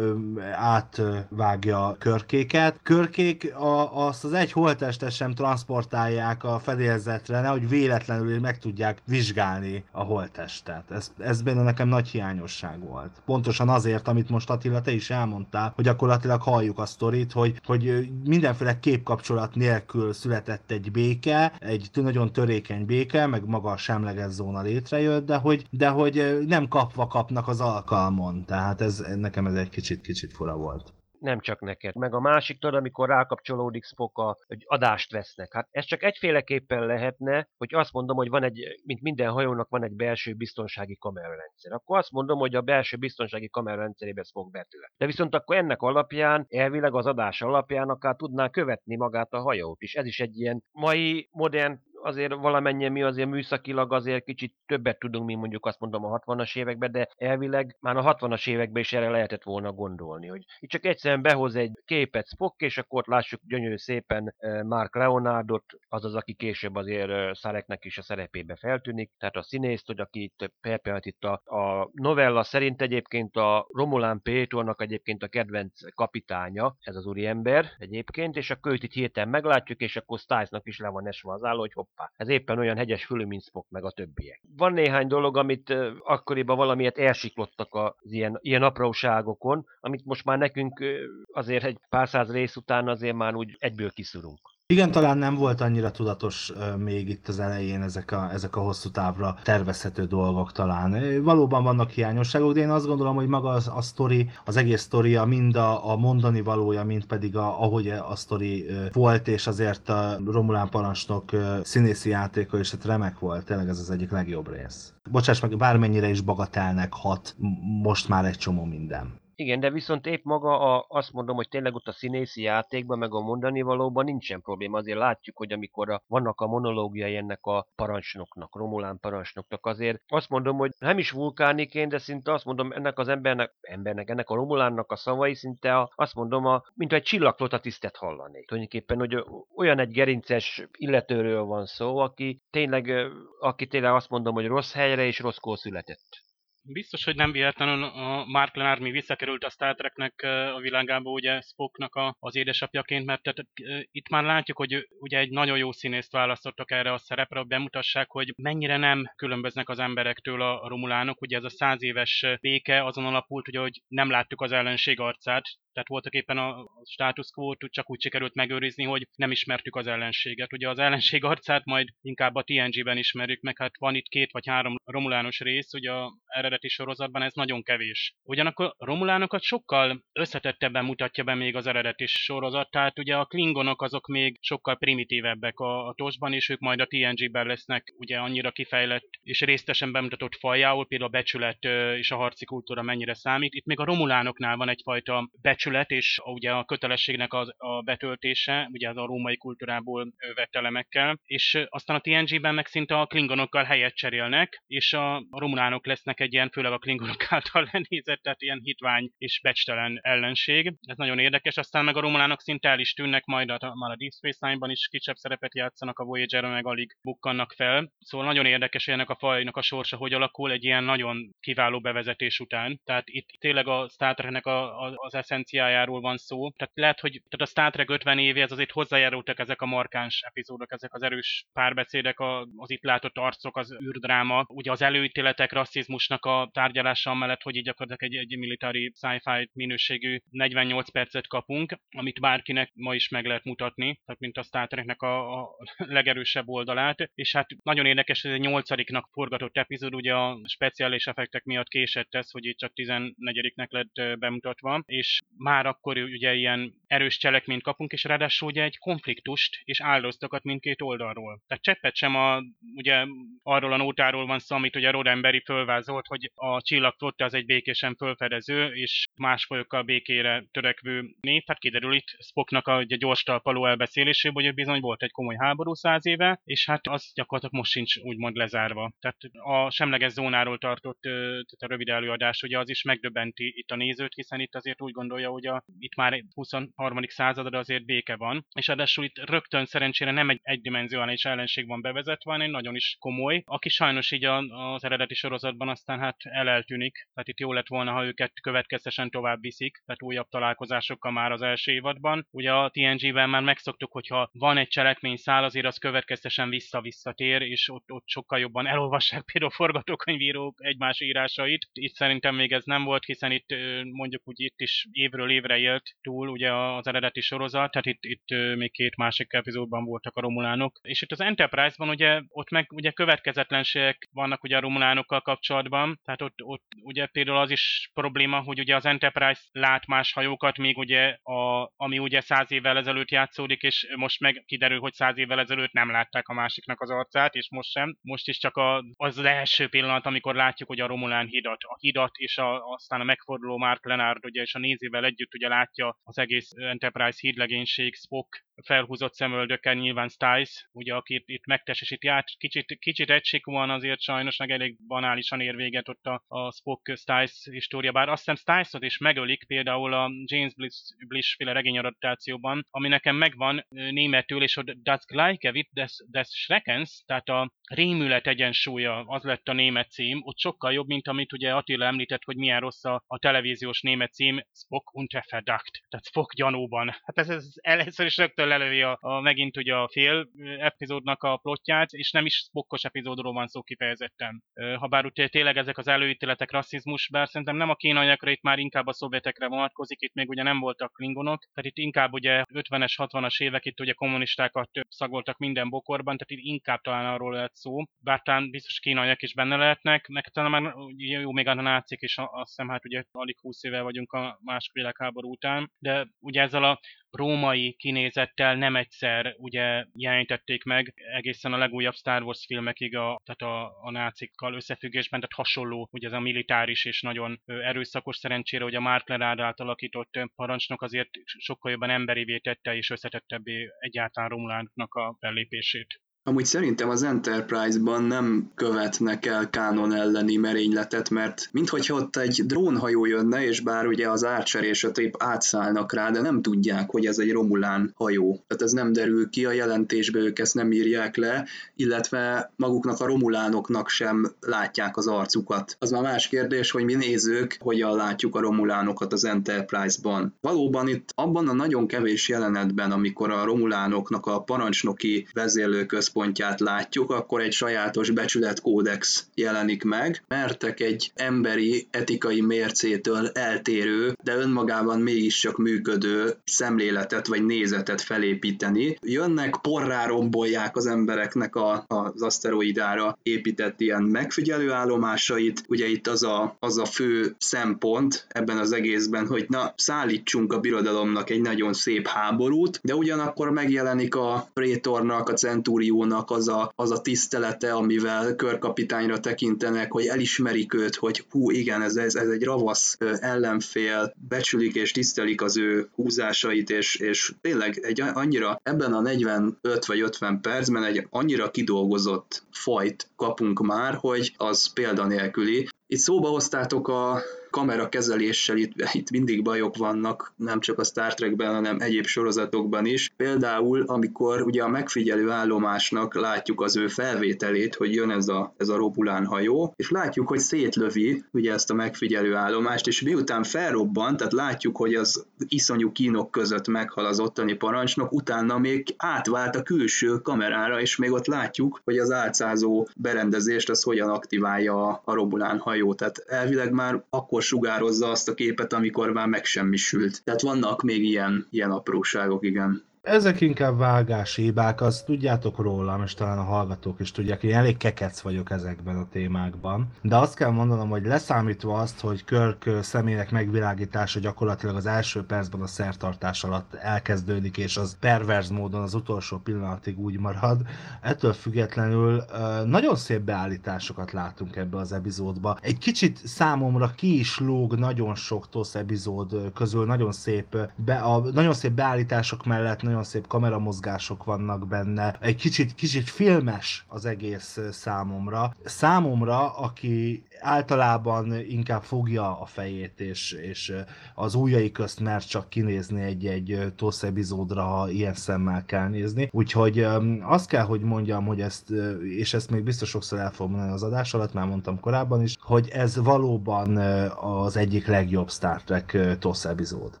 átvágja körkéket. Körkék a, azt az egy holtestet sem transportálják a fedélzetre, nehogy véletlenül meg tudják vizsgálni a holtestet. Ez, ez benne nekem nagy hiányosság volt. Pontosan azért, amit most Attila, te is elmondtál, hogy gyakorlatilag halljuk a sztorit, hogy, hogy mindenféle képkapcsolat nélkül született egy béke, egy nagyon törékeny béke, meg maga a semleges zóna létrejött, de hogy, de hogy nem kapva kapnak az alkalmon. Tehát ez, nekem ez egy kicsit, kicsit fura volt. Nem csak neked. Meg a másik, tudod, amikor rákapcsolódik Spock, a, hogy adást vesznek. Hát ez csak egyféleképpen lehetne, hogy azt mondom, hogy van egy, mint minden hajónak van egy belső biztonsági kamerarendszer. Akkor azt mondom, hogy a belső biztonsági kamerarendszerébe Spock betűlet. De viszont akkor ennek alapján, elvileg az adás alapján akár tudná követni magát a hajót is. Ez is egy ilyen mai modern azért valamennyien mi azért műszakilag azért kicsit többet tudunk, mint mondjuk azt mondom a 60-as években, de elvileg már a 60-as években is erre lehetett volna gondolni, hogy itt csak egyszerűen behoz egy képet Spock, és akkor ott lássuk gyönyörű szépen eh, Mark Leonardot, azaz, aki később azért eh, Szareknek is a szerepébe feltűnik, tehát a színészt, hogy aki itt Perpelt itt a, a novella szerint egyébként a Romulán Pétornak egyébként a kedvenc kapitánya, ez az úriember egyébként, és a őt itt hirtelen meglátjuk, és akkor Stiles-nak is le van esve az álló, hogy hoppá. Ez éppen olyan hegyes fülű, mint Spock meg a többiek. Van néhány dolog, amit akkoriban valamiért elsiklottak az ilyen, ilyen apróságokon, amit most már nekünk azért egy pár száz rész után azért már úgy egyből kiszurunk. Igen, talán nem volt annyira tudatos még itt az elején ezek a, ezek a hosszú távra tervezhető dolgok talán. Valóban vannak hiányosságok, de én azt gondolom, hogy maga az, a sztori, az egész sztoria, mind a, a mondani valója, mind pedig a, ahogy a sztori volt, és azért a Romulán parancsnok színészi játéka is hát remek volt, tényleg ez az egyik legjobb rész. Bocsáss meg, bármennyire is bagatelnek hat most már egy csomó minden. Igen, de viszont épp maga a, azt mondom, hogy tényleg ott a színészi játékban, meg a mondani valóban nincsen probléma. Azért látjuk, hogy amikor a, vannak a monológiai ennek a parancsnoknak, Romulán parancsnoknak, azért azt mondom, hogy nem is vulkániként, de szinte azt mondom, ennek az embernek, embernek ennek a Romulánnak a szavai szinte a, azt mondom, a, mint egy csillagflota tisztet hallanék. Tulajdonképpen, hogy olyan egy gerinces illetőről van szó, aki tényleg, aki tényleg azt mondom, hogy rossz helyre és rosszkor született biztos, hogy nem véletlenül a Mark Lenard mi visszakerült a Star Treknek a világába, ugye Spocknak a, az édesapjaként, mert tehát, itt már látjuk, hogy ugye egy nagyon jó színészt választottak erre a szerepre, hogy bemutassák, hogy mennyire nem különböznek az emberektől a romulánok. Ugye ez a száz éves béke azon alapult, hogy nem láttuk az ellenség arcát, tehát voltak éppen a status quo csak úgy sikerült megőrizni, hogy nem ismertük az ellenséget. Ugye az ellenség arcát majd inkább a TNG-ben ismerjük, meg hát van itt két vagy három romulános rész, ugye a eredeti sorozatban ez nagyon kevés. Ugyanakkor romulánokat sokkal összetettebben mutatja be még az eredeti sorozat, tehát ugye a klingonok azok még sokkal primitívebbek a, a tosban, és ők majd a TNG-ben lesznek ugye annyira kifejlett és résztesen bemutatott fajjául, például a becsület és a harci kultúra mennyire számít. Itt még a romulánoknál van egyfajta becsület becsület és ugye a kötelességnek a, a betöltése, ugye az a római kultúrából vett elemekkel, és aztán a TNG-ben meg szinte a klingonokkal helyet cserélnek, és a romulánok lesznek egy ilyen, főleg a klingonok által lenézett, tehát ilyen hitvány és becstelen ellenség. Ez nagyon érdekes, aztán meg a romulánok szinte el is tűnnek, majd a, már a Deep Space Nine-ban is kisebb szerepet játszanak, a voyager meg alig bukkannak fel. Szóval nagyon érdekes, hogy ennek a fajnak a sorsa hogy alakul egy ilyen nagyon kiváló bevezetés után. Tehát itt tényleg a Star Treknek a, a, az eszencia potenciájáról van szó. Tehát lehet, hogy tehát a Star Trek 50 évéhez azért hozzájárultak ezek a markáns epizódok, ezek az erős párbeszédek, az itt látott arcok, az űrdráma, ugye az előítéletek rasszizmusnak a tárgyalása mellett, hogy így gyakorlatilag egy, egy militári sci-fi minőségű 48 percet kapunk, amit bárkinek ma is meg lehet mutatni, tehát mint a Star Treknek a, a legerősebb oldalát, és hát nagyon érdekes, hogy ez egy nyolcadiknak forgatott epizód, ugye a speciális effektek miatt késett ez, hogy itt csak 14-nek lett bemutatva, és már akkor ugye ilyen erős cselekményt kapunk, és ráadásul ugye egy konfliktust és áldozatokat mindkét oldalról. Tehát cseppet sem a, ugye arról a nótáról van szó, amit ugye Rodemberi fölvázolt, hogy a csillagflotta az egy békésen fölfedező, és más folyokkal békére törekvő nép. Hát kiderül itt Spocknak a ugye, gyors talpaló elbeszéléséből, hogy bizony volt egy komoly háború száz éve, és hát az gyakorlatilag most sincs úgymond lezárva. Tehát a semleges zónáról tartott tehát a rövid előadás, ugye az is megdöbbenti itt a nézőt, hiszen itt azért úgy gondolja, hogy a, itt már 23. század, de azért béke van, és ráadásul itt rögtön szerencsére nem egy egydimenzióális ellenség van bevezetve, hanem nagyon is komoly, aki sajnos így az eredeti sorozatban aztán hát eleltűnik, tehát itt jó lett volna, ha őket következtesen tovább viszik, tehát újabb találkozásokkal már az első évadban. Ugye a TNG-ben már megszoktuk, hogyha van egy cselekményszál, azért az következtesen vissza-visszatér, és ott, ott sokkal jobban elolvassák például forgatókönyvírók egymás írásait. Itt szerintem még ez nem volt, hiszen itt mondjuk úgy itt is évről évre élt túl, ugye a, az eredeti sorozat, tehát itt, itt még két másik epizódban voltak a romulánok. És itt az Enterprise-ban ugye ott meg ugye következetlenségek vannak ugye a romulánokkal kapcsolatban, tehát ott, ott ugye például az is probléma, hogy ugye az Enterprise lát más hajókat, még ugye a, ami ugye száz évvel ezelőtt játszódik, és most meg kiderül, hogy száz évvel ezelőtt nem látták a másiknak az arcát, és most sem. Most is csak a, az, első pillanat, amikor látjuk, hogy a Romulán hidat, a hidat, és a, aztán a megforduló Mark Lenard, ugye, és a nézével együtt ugye látja az egész Enterprise hídlegénység, Spock felhúzott szemöldökkel nyilván Stiles, ugye, aki itt megtestesíti. Át, kicsit, kicsit egységúan azért sajnos, meg elég banálisan ér véget ott a, a Spock Stiles história, bár azt hiszem Stiles-ot is megölik, például a James Bliss, Bliss féle regényadaptációban, ami nekem megvan németül, és hogy Das Gleichgewicht des, des Schreckens, tehát a rémület egyensúlya, az lett a német cím, ott sokkal jobb, mint amit ugye Attila említett, hogy milyen rossz a, a televíziós német cím, Spock unter Verdacht, tehát Spock gyanúban. Hát ez, ez először is rögtön lelövi a, a, megint ugye a fél epizódnak a plotját, és nem is Spockos epizódról van szó kifejezetten. Habár ugye tényleg ezek az előítéletek rasszizmus, bár szerintem nem a kínaiakra, itt már inkább a szovjetekre vonatkozik, itt még ugye nem voltak klingonok, tehát itt inkább ugye 50-es, 60-as évek itt ugye kommunistákat szagoltak minden bokorban, tehát itt inkább talán arról lehet szó, bár talán biztos kínaiak is benne lehetnek, meg talán már jó még a nácik is, azt hiszem hát ugye alig 20 éve vagyunk a második világháború után, de ugye ezzel a római kinézettel nem egyszer ugye jelentették meg egészen a legújabb Star Wars filmekig a, tehát a, a nácikkal összefüggésben, tehát hasonló, ugye ez a militáris és nagyon erőszakos szerencsére, hogy a Mark Lerard alakított parancsnok azért sokkal jobban emberivé tette és összetettebbé egyáltalán Romulánoknak a fellépését. Amúgy szerintem az Enterprise-ban nem követnek el kánon elleni merényletet, mert minthogyha ott egy drónhajó jönne, és bár ugye az Archer és a Trip átszállnak rá, de nem tudják, hogy ez egy Romulán hajó. Tehát ez nem derül ki, a jelentésbe ők ezt nem írják le, illetve maguknak a Romulánoknak sem látják az arcukat. Az már más kérdés, hogy mi nézők hogyan látjuk a Romulánokat az Enterprise-ban. Valóban itt abban a nagyon kevés jelenetben, amikor a Romulánoknak a parancsnoki vezérlőközpont központját látjuk, akkor egy sajátos becsületkódex jelenik meg. Mertek egy emberi etikai mércétől eltérő, de önmagában mégiscsak működő szemléletet vagy nézetet felépíteni. Jönnek, porrá rombolják az embereknek a, az aszteroidára épített ilyen megfigyelő állomásait. Ugye itt az a, az a fő szempont ebben az egészben, hogy na, szállítsunk a birodalomnak egy nagyon szép háborút, de ugyanakkor megjelenik a Prétornak, a Centurion Frodo-nak az a, az a tisztelete, amivel körkapitányra tekintenek, hogy elismerik őt, hogy hú, igen, ez, ez, ez egy ravasz ellenfél, becsülik és tisztelik az ő húzásait, és, és tényleg egy annyira, ebben a 45 vagy 50 percben egy annyira kidolgozott fajt kapunk már, hogy az példanélküli. Itt szóba hoztátok a kamera kezeléssel itt, itt mindig bajok vannak, nem csak a Star Trekben, hanem egyéb sorozatokban is. Például, amikor ugye a megfigyelő állomásnak látjuk az ő felvételét, hogy jön ez a, ez a Robulán hajó, és látjuk, hogy szétlövi ugye ezt a megfigyelő állomást, és miután felrobban, tehát látjuk, hogy az iszonyú kínok között meghal az ottani parancsnok, utána még átvált a külső kamerára, és még ott látjuk, hogy az álcázó berendezést az hogyan aktiválja a, a Robulán hajó. Tehát elvileg már akkor akkor sugározza azt a képet, amikor már megsemmisült. Tehát vannak még ilyen, ilyen apróságok, igen. Ezek inkább vágási hibák, azt tudjátok rólam, és talán a hallgatók is tudják, hogy elég kekec vagyok ezekben a témákban. De azt kell mondanom, hogy leszámítva azt, hogy Körk személynek megvilágítása gyakorlatilag az első percben a szertartás alatt elkezdődik, és az perverz módon az utolsó pillanatig úgy marad, ettől függetlenül nagyon szép beállításokat látunk ebbe az epizódba. Egy kicsit számomra ki is lóg nagyon sok TOSZ epizód közül, nagyon szép, be, a, nagyon szép beállítások mellett nagyon szép kameramozgások vannak benne, egy kicsit, kicsit filmes az egész számomra. Számomra, aki általában inkább fogja a fejét, és, és az ujjai közt mer csak kinézni egy-egy TOSZ epizódra, ha ilyen szemmel kell nézni. Úgyhogy azt kell, hogy mondjam, hogy ezt, és ezt még biztos sokszor el fogom mondani az adás alatt, már mondtam korábban is, hogy ez valóban az egyik legjobb Star Trek TOSZ epizód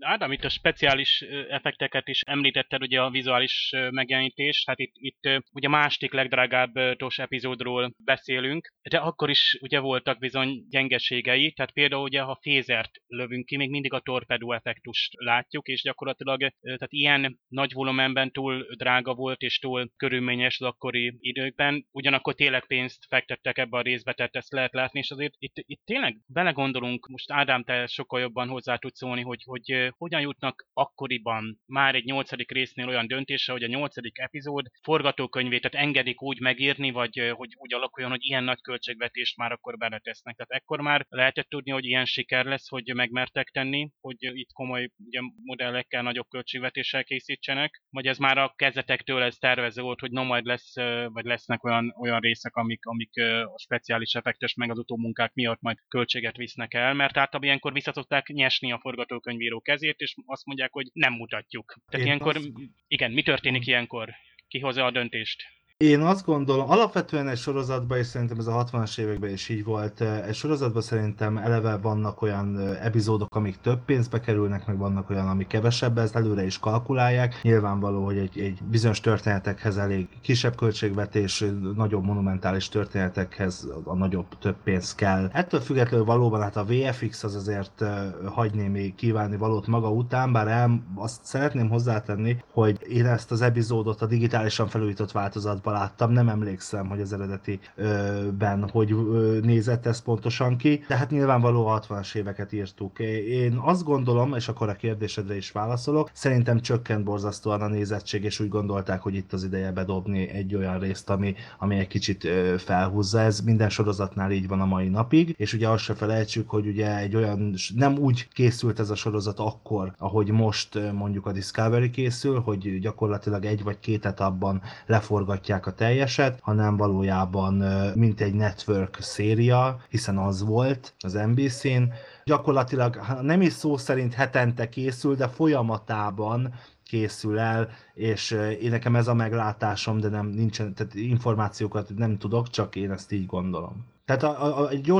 Ádám, itt a speciális effekteket is említetted, ugye a vizuális megjelenítés, hát itt, itt ugye másik legdrágább tos epizódról beszélünk, de akkor is ugye voltak bizony gyengeségei, tehát például ugye ha fézert lövünk ki, még mindig a torpedó effektust látjuk, és gyakorlatilag tehát ilyen nagy volumenben túl drága volt, és túl körülményes az akkori időkben, ugyanakkor tényleg pénzt fektettek ebbe a részbe, tehát ezt lehet látni, és azért itt, itt tényleg belegondolunk, most Ádám, te sokkal jobban hozzá tudsz szólni, hogy, hogy hogyan jutnak akkoriban már egy nyolcadik résznél olyan döntése, hogy a nyolcadik epizód forgatókönyvét, tehát engedik úgy megírni, vagy hogy úgy alakuljon, hogy ilyen nagy költségvetést már akkor beletesznek. Tehát ekkor már lehetett tudni, hogy ilyen siker lesz, hogy megmertek tenni, hogy itt komoly ugye, modellekkel, nagyobb költségvetéssel készítsenek, vagy ez már a kezdetektől ez tervező volt, hogy no majd lesz, vagy lesznek olyan, olyan részek, amik, amik a speciális effektes meg az utómunkák miatt majd költséget visznek el, mert általában ilyenkor visszatották nyesni a forgatókönyvíró kezét, és azt mondják, hogy nem mutatjuk. Tehát Én ilyenkor, azt... igen, mi történik ilyenkor? Ki hozza a döntést? Én azt gondolom, alapvetően egy sorozatban, és szerintem ez a 60-as években is így volt, egy sorozatban szerintem eleve vannak olyan epizódok, amik több pénzbe kerülnek, meg vannak olyan, amik kevesebb, ezt előre is kalkulálják. Nyilvánvaló, hogy egy, egy bizonyos történetekhez elég kisebb költségvetés, nagyobb monumentális történetekhez a nagyobb, több pénz kell. Ettől függetlenül valóban hát a VFX az azért hagyné még kívánni valót maga után, bár el, azt szeretném hozzátenni, hogy én ezt az epizódot a digitálisan felújított változat sorozatban láttam, nem emlékszem, hogy az eredetiben hogy nézett ez pontosan ki, de hát nyilvánvaló 60-as éveket írtuk. Én azt gondolom, és akkor a kérdésedre is válaszolok, szerintem csökkent borzasztóan a nézettség, és úgy gondolták, hogy itt az ideje bedobni egy olyan részt, ami, ami egy kicsit felhúzza. Ez minden sorozatnál így van a mai napig, és ugye azt se felejtsük, hogy ugye egy olyan, nem úgy készült ez a sorozat akkor, ahogy most mondjuk a Discovery készül, hogy gyakorlatilag egy vagy két etapban leforgatják mutatják a teljeset, hanem valójában mint egy network széria, hiszen az volt az NBC-n, gyakorlatilag nem is szó szerint hetente készül, de folyamatában készül el, és én nekem ez a meglátásom, de nem nincsen, tehát információkat nem tudok, csak én ezt így gondolom. Tehát a, a, egy jó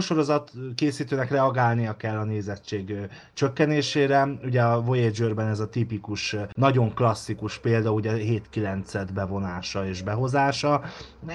készítőnek reagálnia kell a nézettség csökkenésére. Ugye a Voyager-ben ez a tipikus, nagyon klasszikus példa, ugye 7-9 bevonása és behozása.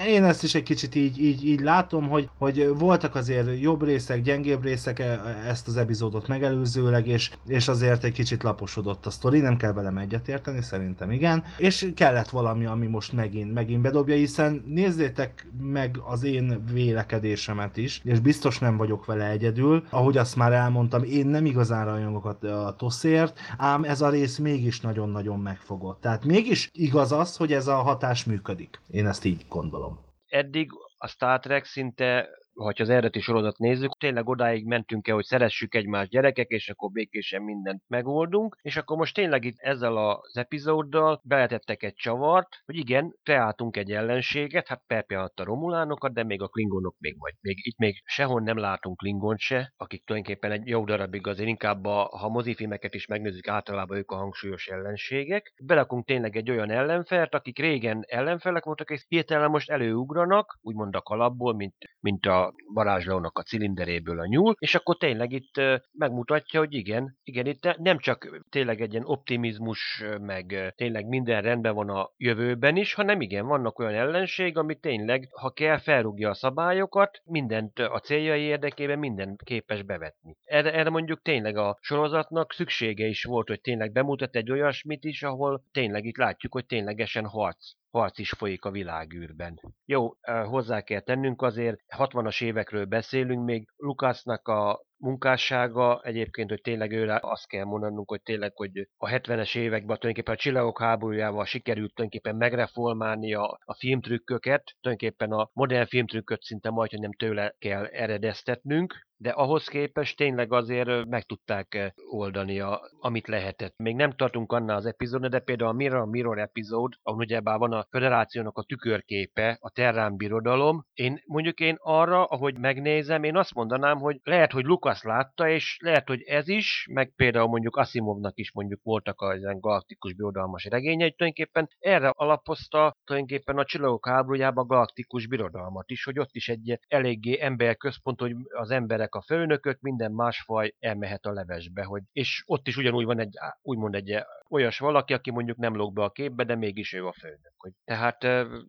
Én ezt is egy kicsit így, így, így látom, hogy, hogy voltak azért jobb részek, gyengébb részek e, ezt az epizódot megelőzőleg, és, és azért egy kicsit laposodott a sztori, nem kell velem egyetérteni, szerintem igen. És kellett valami, ami most megint, megint bedobja, hiszen nézzétek meg az én vélekedésem filmet is, és biztos nem vagyok vele egyedül. Ahogy azt már elmondtam, én nem igazán rajongok a toszért, ám ez a rész mégis nagyon-nagyon megfogott. Tehát mégis igaz az, hogy ez a hatás működik. Én ezt így gondolom. Eddig a Star Trek szinte ha az eredeti sorozat nézzük, tényleg odáig mentünk el, hogy szeressük egymást gyerekek, és akkor békésen mindent megoldunk, és akkor most tényleg itt ezzel az epizóddal beletettek egy csavart, hogy igen, kreáltunk egy ellenséget, hát per a romulánokat, de még a klingonok még vagy. Még, itt még sehol nem látunk klingont se, akik tulajdonképpen egy jó darabig azért inkább a, ha mozifilmeket is megnézzük, általában ők a hangsúlyos ellenségek. Belakunk tényleg egy olyan ellenfelt, akik régen ellenfelek voltak, és hirtelen most előugranak, úgymond a kalapból, mint, mint a varázslónak a cilinderéből a nyúl, és akkor tényleg itt megmutatja, hogy igen, igen, itt nem csak tényleg egy ilyen optimizmus, meg tényleg minden rendben van a jövőben is, hanem igen, vannak olyan ellenség, ami tényleg, ha kell, felrúgja a szabályokat, mindent a céljai érdekében minden képes bevetni. Erre, erre mondjuk tényleg a sorozatnak szüksége is volt, hogy tényleg bemutat egy olyasmit is, ahol tényleg itt látjuk, hogy ténylegesen harc harc is folyik a világűrben. Jó, hozzá kell tennünk azért, 60-as évekről beszélünk, még Lukasznak a munkássága egyébként, hogy tényleg őre azt kell mondanunk, hogy tényleg, hogy a 70-es években tulajdonképpen a csillagok háborújával sikerült tulajdonképpen megreformálni a, a filmtrükköket, tulajdonképpen a modern filmtrükköt szinte majd, hogy nem tőle kell eredeztetnünk, de ahhoz képest tényleg azért meg tudták oldani, a, amit lehetett. Még nem tartunk annál az epizódnál, de például a Mirror Mirror epizód, ahol ugyebár van a Föderációnak a tükörképe, a Terrán birodalom. Én mondjuk én arra, ahogy megnézem, én azt mondanám, hogy lehet, hogy Lukas látta, és lehet, hogy ez is, meg például mondjuk Asimovnak is mondjuk voltak a ezen galaktikus birodalmas regényei, tulajdonképpen erre alapozta tulajdonképpen a csillagok háborújában a galaktikus birodalmat is, hogy ott is egy eléggé emberközpont, hogy az emberek a főnökök, minden más faj elmehet a levesbe, hogy, és ott is ugyanúgy van egy, úgymond egy olyas valaki, aki mondjuk nem lóg be a képbe, de mégis ő a főnök. Hogy, tehát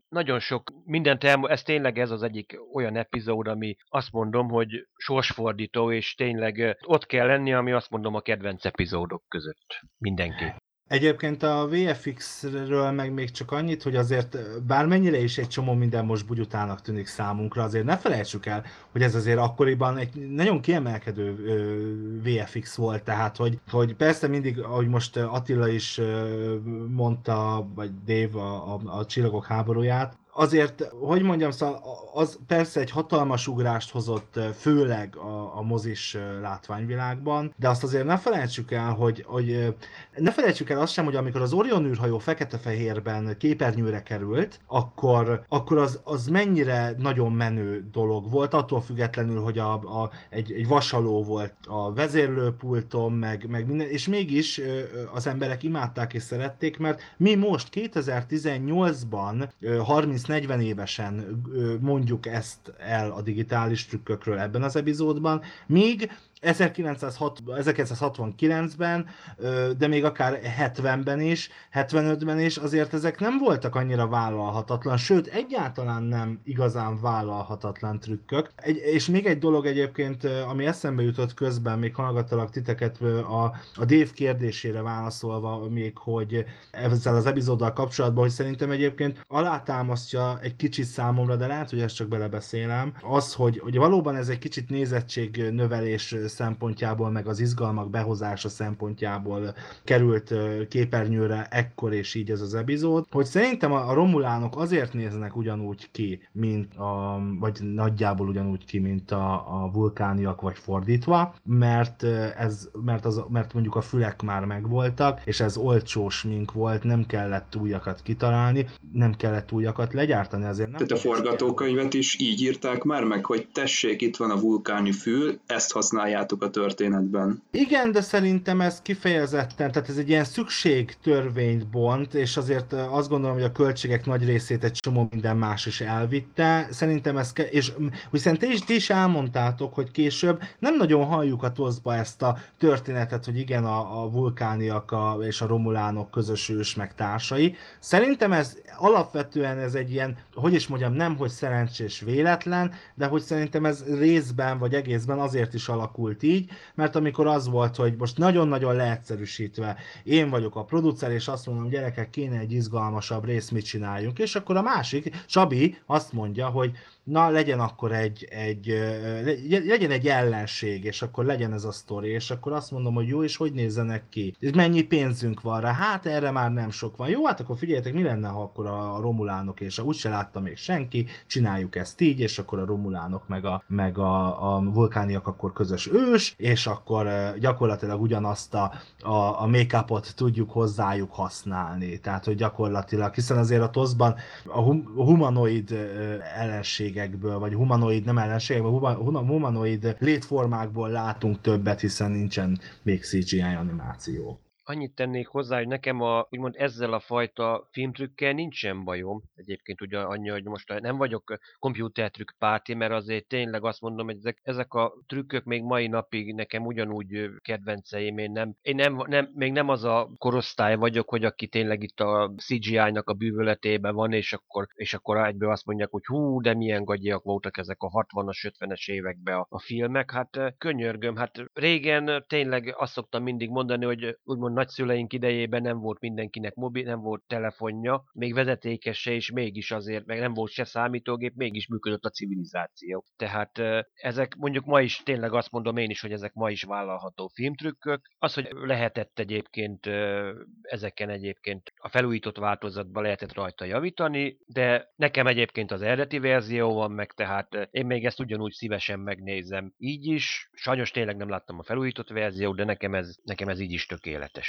nagyon sok mindent elmond, ez tényleg ez az egyik olyan epizód, ami azt mondom, hogy sorsfordító, és tényleg ott kell lenni, ami azt mondom a kedvenc epizódok között. Mindenki. Egyébként a VFX-ről meg még csak annyit, hogy azért bármennyire is egy csomó minden most bugyutának tűnik számunkra, azért ne felejtsük el, hogy ez azért akkoriban egy nagyon kiemelkedő VFX volt, tehát hogy, hogy persze mindig, ahogy most Attila is mondta, vagy Dave a, a, a Csillagok háborúját, azért, hogy mondjam, szóval az persze egy hatalmas ugrást hozott, főleg a, a mozis látványvilágban, de azt azért ne felejtsük el, hogy, hogy ne felejtsük el azt sem, hogy amikor az Orion űrhajó fekete-fehérben képernyőre került, akkor, akkor az, az mennyire nagyon menő dolog volt, attól függetlenül, hogy a, a, egy, egy vasaló volt a vezérlőpulton, meg, meg minden, és mégis az emberek imádták és szerették, mert mi most 2018-ban 30 30-40 évesen mondjuk ezt el a digitális trükkökről ebben az epizódban, míg 1969-ben, de még akár 70-ben is, 75-ben is, azért ezek nem voltak annyira vállalhatatlan, sőt, egyáltalán nem igazán vállalhatatlan trükkök. Egy, és még egy dolog egyébként, ami eszembe jutott közben, még hallgattalak titeket a, a Dave kérdésére válaszolva még, hogy ezzel az epizóddal kapcsolatban, hogy szerintem egyébként alátámasztja egy kicsit számomra, de lehet, hogy ezt csak belebeszélem, az, hogy, hogy valóban ez egy kicsit nézettség növelés szempontjából, meg az izgalmak behozása szempontjából került képernyőre ekkor és így ez az epizód, hogy szerintem a Romulánok azért néznek ugyanúgy ki, mint a, vagy nagyjából ugyanúgy ki, mint a, a vulkániak, vagy fordítva, mert ez, mert, az, mert mondjuk a fülek már megvoltak, és ez olcsós mink volt, nem kellett újakat kitalálni, nem kellett újakat legyártani azért. Nem Tehát a forgatókönyvet is így írták már meg, hogy tessék, itt van a vulkáni fül, ezt használják használjátok a történetben. Igen, de szerintem ez kifejezetten, tehát ez egy ilyen szükségtörvényt bont, és azért azt gondolom, hogy a költségek nagy részét egy csomó minden más is elvitte. Szerintem ez, ke- és hiszen ti is, ti is elmondtátok, hogy később nem nagyon halljuk a toszba ezt a történetet, hogy igen, a, a vulkániak a, és a romulánok közös ős meg társai. Szerintem ez alapvetően ez egy ilyen, hogy is mondjam, nem hogy szerencsés véletlen, de hogy szerintem ez részben vagy egészben azért is alakul alakult így, mert amikor az volt, hogy most nagyon-nagyon leegyszerűsítve én vagyok a producer, és azt mondom, gyerekek, kéne egy izgalmasabb rész, mit csináljunk, és akkor a másik, Csabi azt mondja, hogy na legyen akkor egy, egy, legyen egy ellenség, és akkor legyen ez a sztori, és akkor azt mondom, hogy jó, és hogy nézzenek ki? És mennyi pénzünk van rá? Hát erre már nem sok van. Jó, hát akkor figyeljetek, mi lenne, ha akkor a romulánok, és a, úgyse látta még senki, csináljuk ezt így, és akkor a romulánok meg a, meg a, a vulkániak akkor közös ős, és akkor gyakorlatilag ugyanazt a, a, a make-upot tudjuk hozzájuk használni. Tehát, hogy gyakorlatilag, hiszen azért a toszban a humanoid ellenség ellenségekből, vagy humanoid, nem ellenségekből, humanoid létformákból látunk többet, hiszen nincsen még CGI animáció annyit tennék hozzá, hogy nekem a, úgymond ezzel a fajta filmtrükkel nincsen bajom. Egyébként ugye annyi, hogy most nem vagyok komputertrükk párti, mert azért tényleg azt mondom, hogy ezek, ezek a trükkök még mai napig nekem ugyanúgy kedvenceim. Én, nem, én nem, nem, még nem az a korosztály vagyok, hogy aki tényleg itt a CGI-nak a bűvöletében van, és akkor, és akkor egyből azt mondják, hogy hú, de milyen gagyiak voltak ezek a 60-as, 50-es években a, a filmek. Hát könyörgöm, hát régen tényleg azt szoktam mindig mondani, hogy úgymond nagyszüleink idejében nem volt mindenkinek mobil, nem volt telefonja, még vezetékes se, és mégis azért, meg nem volt se számítógép, mégis működött a civilizáció. Tehát ezek mondjuk ma is, tényleg azt mondom én is, hogy ezek ma is vállalható filmtrükkök. Az, hogy lehetett egyébként ezeken egyébként a felújított változatban lehetett rajta javítani, de nekem egyébként az eredeti verzió van meg, tehát én még ezt ugyanúgy szívesen megnézem. Így is, sajnos tényleg nem láttam a felújított verziót, de nekem ez, nekem ez így is tökéletes.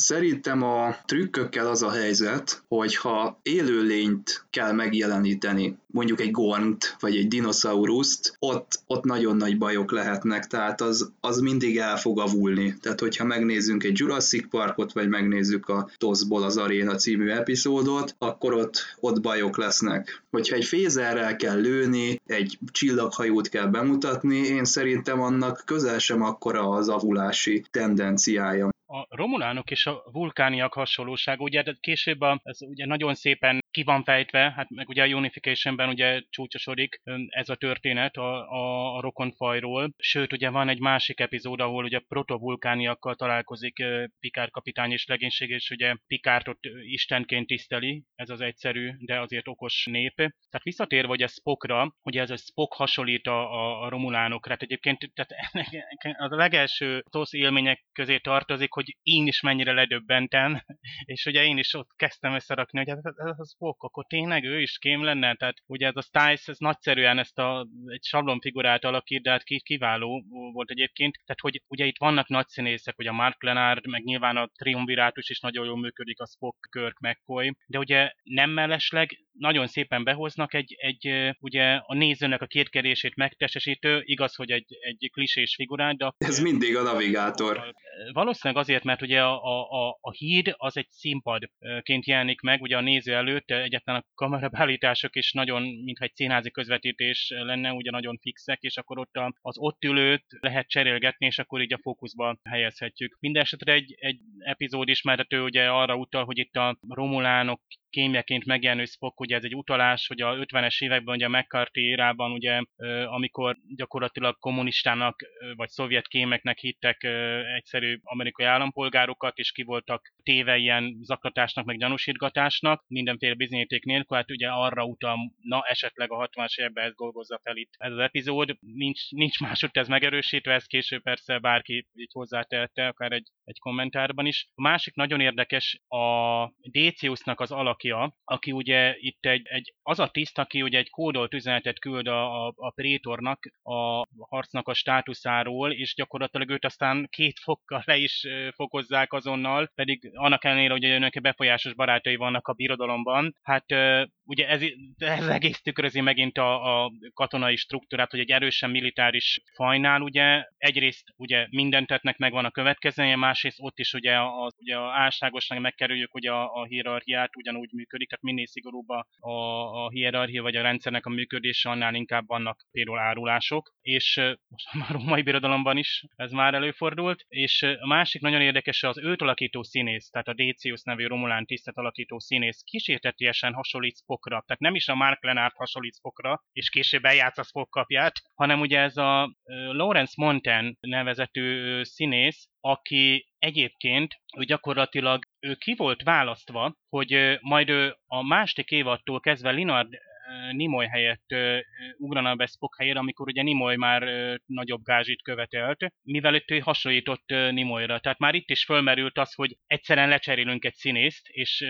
Szerintem a trükkökkel az a helyzet, hogy ha élőlényt kell megjeleníteni, mondjuk egy gornt, vagy egy dinoszauruszt, ott, ott nagyon nagy bajok lehetnek, tehát az, az mindig el fog avulni. Tehát, hogyha megnézzünk egy Jurassic Parkot, vagy megnézzük a Toszból az Aréna című epizódot, akkor ott, ott bajok lesznek. Hogyha egy fézerrel kell lőni, egy csillaghajót kell bemutatni, én szerintem annak közel sem akkora az avulási tendenciája a romulánok és a vulkániak hasonlóság, ugye később a, ez ugye nagyon szépen ki van fejtve, hát meg ugye a Unification-ben ugye csúcsosodik ez a történet a, a, a rokonfajról, sőt ugye van egy másik epizód, ahol ugye protovulkániakkal találkozik Pikár kapitány és legénység, és ugye Pikártot istenként tiszteli, ez az egyszerű, de azért okos nép. Tehát visszatérve ugye Spockra, ugye ez a Spock hasonlít a, a, a romulánokra, hát egyébként tehát a legelső TOSZ élmények közé tartozik, hogy én is mennyire ledöbbentem, és ugye én is ott kezdtem összerakni, hogy ez, ez a Spock, akkor tényleg ő is kém lenne, tehát ugye ez a Stiles, ez nagyszerűen ezt a, egy sablonfigurát alakít, de hát kiváló volt egyébként, tehát hogy ugye itt vannak nagy színészek, ugye a Mark Lenard, meg nyilván a triumvirátus is nagyon jól működik, a Spock, Kirk, McCoy, de ugye nem mellesleg nagyon szépen behoznak egy, egy ugye a nézőnek a kétkedését megtestesítő, igaz, hogy egy, egy klisés figurát, de... Ez mindig a navigátor. Valószínűleg azért, mert ugye a, a, a híd az egy színpadként jelenik meg, ugye a néző előtt, egyetlen a kamerabeállítások is nagyon, mintha egy színházi közvetítés lenne, ugye nagyon fixek, és akkor ott az ott ülőt lehet cserélgetni, és akkor így a fókuszba helyezhetjük. Mindenesetre egy, egy epizód ismerhető ugye arra utal, hogy itt a romulánok kémjeként megjelenő Spock, ugye ez egy utalás, hogy a 50-es években, ugye a McCarthy érában, ugye, amikor gyakorlatilag kommunistának vagy szovjet kémeknek hittek egyszerű amerikai állampolgárokat, és ki voltak téve ilyen zaklatásnak, meg gyanúsítgatásnak, mindenféle bizonyíték nélkül, hát ugye arra utal, na esetleg a 60-as években ezt dolgozza fel itt ez az epizód. Nincs, nincs máshogy ez megerősítve, ez később persze bárki így hozzátehette, akár egy, egy kommentárban is. A másik nagyon érdekes, a Déciusnak az alakja, alakja, aki ugye itt egy, egy az a tiszt, aki ugye egy kódolt üzenetet küld a, a, a prétornak a harcnak a státuszáról, és gyakorlatilag őt aztán két fokkal le is fokozzák azonnal, pedig annak ellenére, hogy önök befolyásos barátai vannak a birodalomban. Hát ugye ez, ez egész tükrözi megint a, a katonai struktúrát, hogy egy erősen militáris fajnál ugye egyrészt ugye mindent tettnek, megvan a következménye, másrészt ott is ugye a, ugye a álságosnak megkerüljük ugye a, a hierarchiát, ugyanúgy működik, tehát minél szigorúbb a, a, hierarchia vagy a rendszernek a működése, annál inkább vannak például árulások, és most már a római birodalomban is ez már előfordult, és a másik nagyon érdekes az őt alakító színész, tehát a Decius nevű Romulán tisztet alakító színész kísértetiesen hasonlít Spockra, tehát nem is a Mark Lenard hasonlít Spockra, és később eljátsz a Spock kapját, hanem ugye ez a Lawrence Monten nevezetű színész, aki egyébként ő gyakorlatilag ő ki volt választva, hogy majd ő a második évadtól kezdve Linard Nimoy helyett ugrana be Spock helyére, amikor ugye Nimoy már nagyobb gázsit követelt, mivel itt ő hasonlított Nimoyra. Tehát már itt is fölmerült az, hogy egyszerűen lecserélünk egy színészt, és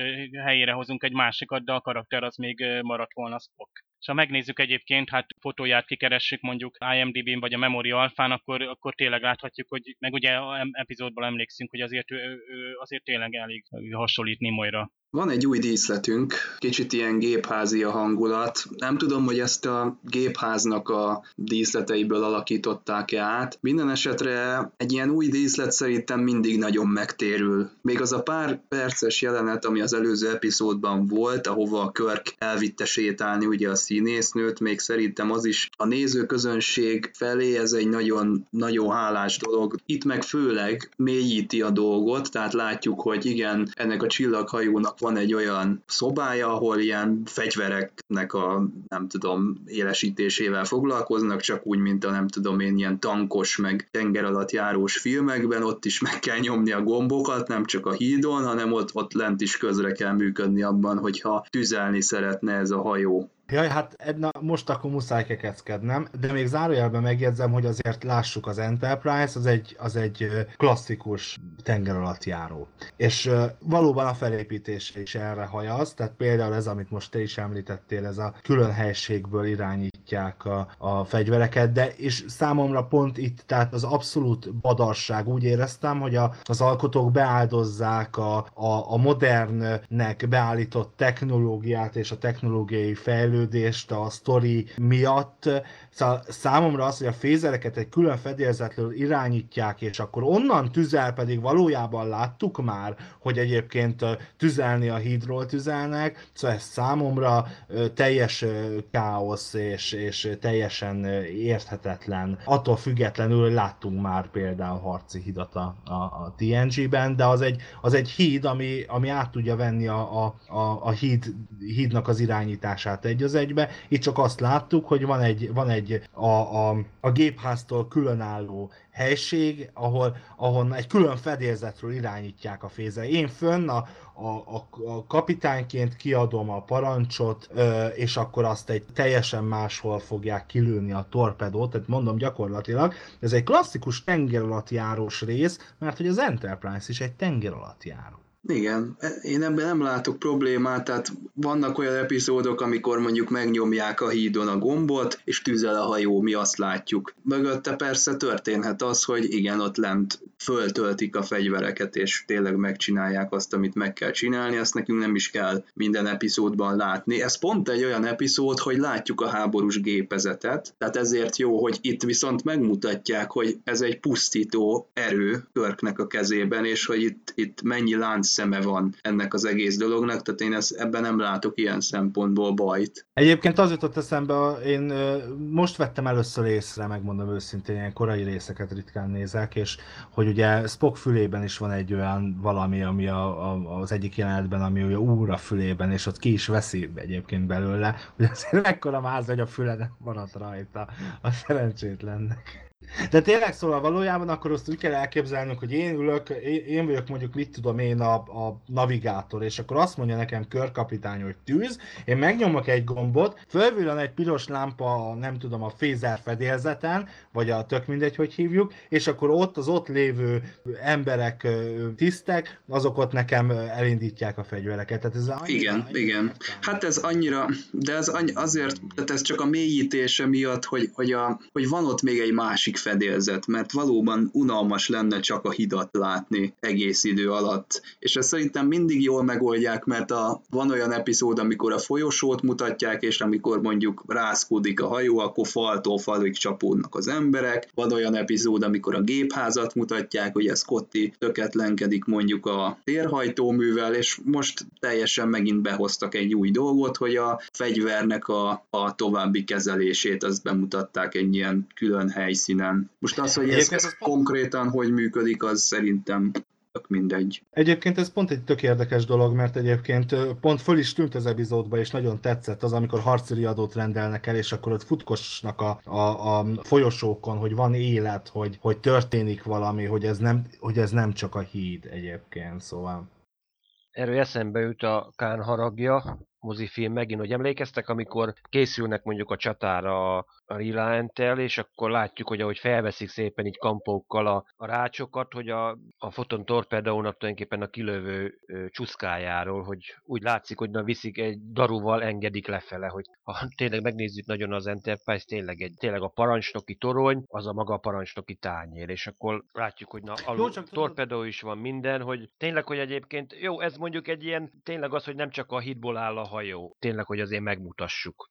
helyére hozunk egy másikat, de a karakter az még maradt volna Spock. És ha megnézzük egyébként, hát fotóját kikeressük mondjuk IMDb-n vagy a Memory Alpha-n, akkor, akkor tényleg láthatjuk, hogy meg ugye epizódból emlékszünk, hogy azért ő, ő azért tényleg elég hasonlít Nimoyra. Van egy új díszletünk, kicsit ilyen gépházi a hangulat. Nem tudom, hogy ezt a gépháznak a díszleteiből alakították-e át. Minden esetre egy ilyen új díszlet szerintem mindig nagyon megtérül. Még az a pár perces jelenet, ami az előző epizódban volt, ahova a Körk elvitte sétálni ugye a színésznőt, még szerintem az is a nézőközönség felé ez egy nagyon, nagyon hálás dolog. Itt meg főleg mélyíti a dolgot, tehát látjuk, hogy igen, ennek a csillaghajónak van egy olyan szobája, ahol ilyen fegyvereknek a, nem tudom, élesítésével foglalkoznak, csak úgy, mint a nem tudom én, ilyen tankos, meg tenger alatt járós filmekben, ott is meg kell nyomni a gombokat, nem csak a hídon, hanem ott, ott lent is közre kell működni abban, hogyha tüzelni szeretne ez a hajó. Jaj, hát na, most akkor muszáj kekeckednem, de még zárójelben megjegyzem, hogy azért lássuk az Enterprise, az egy, az egy klasszikus tenger alatt járó. És valóban a felépítése is erre hajaz, tehát például ez, amit most te is említettél, ez a külön helységből irányítják a, a fegyvereket, de és számomra pont itt, tehát az abszolút badarság, úgy éreztem, hogy a, az alkotók beáldozzák a, a, a modernnek beállított technológiát és a technológiai fejlődést, fejlődést a sztori miatt. Szóval számomra az, hogy a fézereket egy külön fedélzetről irányítják, és akkor onnan tüzel pedig valójában láttuk már, hogy egyébként tüzelni a hídról tüzelnek, szóval ez számomra teljes káosz és, és teljesen érthetetlen. Attól függetlenül láttunk már például harci hidat a, a, a TNG-ben, de az egy, az egy híd, ami, ami át tudja venni a, a, a, a híd, hídnak az irányítását egy az egybe. Itt csak azt láttuk, hogy van egy, van egy a, a, a gépháztól különálló helység, ahol, ahol egy külön fedélzetről irányítják a féze. Én fönn a, a, a, a kapitányként kiadom a parancsot, ö, és akkor azt egy teljesen máshol fogják kilőni a torpedót, tehát mondom gyakorlatilag, ez egy klasszikus tenger alatt járós rész, mert hogy az Enterprise is egy tenger alatt járó. Igen, én ebben nem látok problémát, tehát vannak olyan epizódok, amikor mondjuk megnyomják a hídon a gombot, és tüzel a hajó, mi azt látjuk. Mögötte persze történhet az, hogy igen, ott lent föltöltik a fegyvereket, és tényleg megcsinálják azt, amit meg kell csinálni, ezt nekünk nem is kell minden epizódban látni. Ez pont egy olyan epizód, hogy látjuk a háborús gépezetet, tehát ezért jó, hogy itt viszont megmutatják, hogy ez egy pusztító erő Körknek a kezében, és hogy itt, itt mennyi lánc szeme van ennek az egész dolognak, tehát én ezt, ebben nem látok ilyen szempontból bajt. Egyébként az jutott eszembe, én most vettem először észre, megmondom őszintén, ilyen korai részeket ritkán nézek, és hogy ugye Spock fülében is van egy olyan valami, ami a, a, az egyik jelenetben, ami ugye úr a fülében, és ott ki is veszi egyébként belőle, hogy azért mekkora máz, hogy a füle maradt rajta a szerencsétlennek. De tényleg szóval valójában akkor azt úgy kell elképzelnünk, hogy én ülök, én, vagyok mondjuk mit tudom én a, a navigátor, és akkor azt mondja nekem körkapitány, hogy tűz, én megnyomok egy gombot, fölvillan egy piros lámpa, nem tudom, a fézer fedélzeten, vagy a tök mindegy, hogy hívjuk, és akkor ott az ott lévő emberek, tisztek, azok ott nekem elindítják a fegyvereket. Tehát ez annyira, igen, annyira igen. Hát ez annyira, de ez annyi, azért, tehát ez csak a mélyítése miatt, hogy, hogy, a, hogy van ott még egy másik másik fedélzet, mert valóban unalmas lenne csak a hidat látni egész idő alatt. És ezt szerintem mindig jól megoldják, mert a, van olyan epizód, amikor a folyosót mutatják, és amikor mondjuk rászkódik a hajó, akkor faltól falig csapódnak az emberek. Van olyan epizód, amikor a gépházat mutatják, hogy ez Scotty töketlenkedik mondjuk a térhajtóművel, és most teljesen megint behoztak egy új dolgot, hogy a fegyvernek a, a további kezelését azt bemutatták egy ilyen külön helyszínen minden. Most az, hogy ez, ez konkrétan hogy működik, az szerintem tök mindegy. Egyébként ez pont egy tök érdekes dolog, mert egyébként pont föl is tűnt az epizódba, és nagyon tetszett az, amikor harci riadót rendelnek el, és akkor ott futkosnak a, a, a folyosókon, hogy van élet, hogy, hogy történik valami, hogy ez, nem, hogy ez nem csak a híd egyébként, szóval. Erről eszembe jut a Kán haragja, mozifilm megint, hogy emlékeztek, amikor készülnek mondjuk a csatára a, Reliant-tel, és akkor látjuk, hogy ahogy felveszik szépen így kampókkal a, a rácsokat, hogy a, a foton torpedónak tulajdonképpen a kilövő ö, csuszkájáról, hogy úgy látszik, hogy na viszik egy daruval engedik lefele, hogy ha tényleg megnézzük nagyon az Enterprise, tényleg, egy, tényleg a parancsnoki torony, az a maga a parancsnoki tányér, és akkor látjuk, hogy na, alul, jó, torpedó is van minden, hogy tényleg, hogy egyébként, jó, ez mondjuk egy ilyen, tényleg az, hogy nem csak a hitból áll a hajó. Tényleg, hogy azért megmutassuk.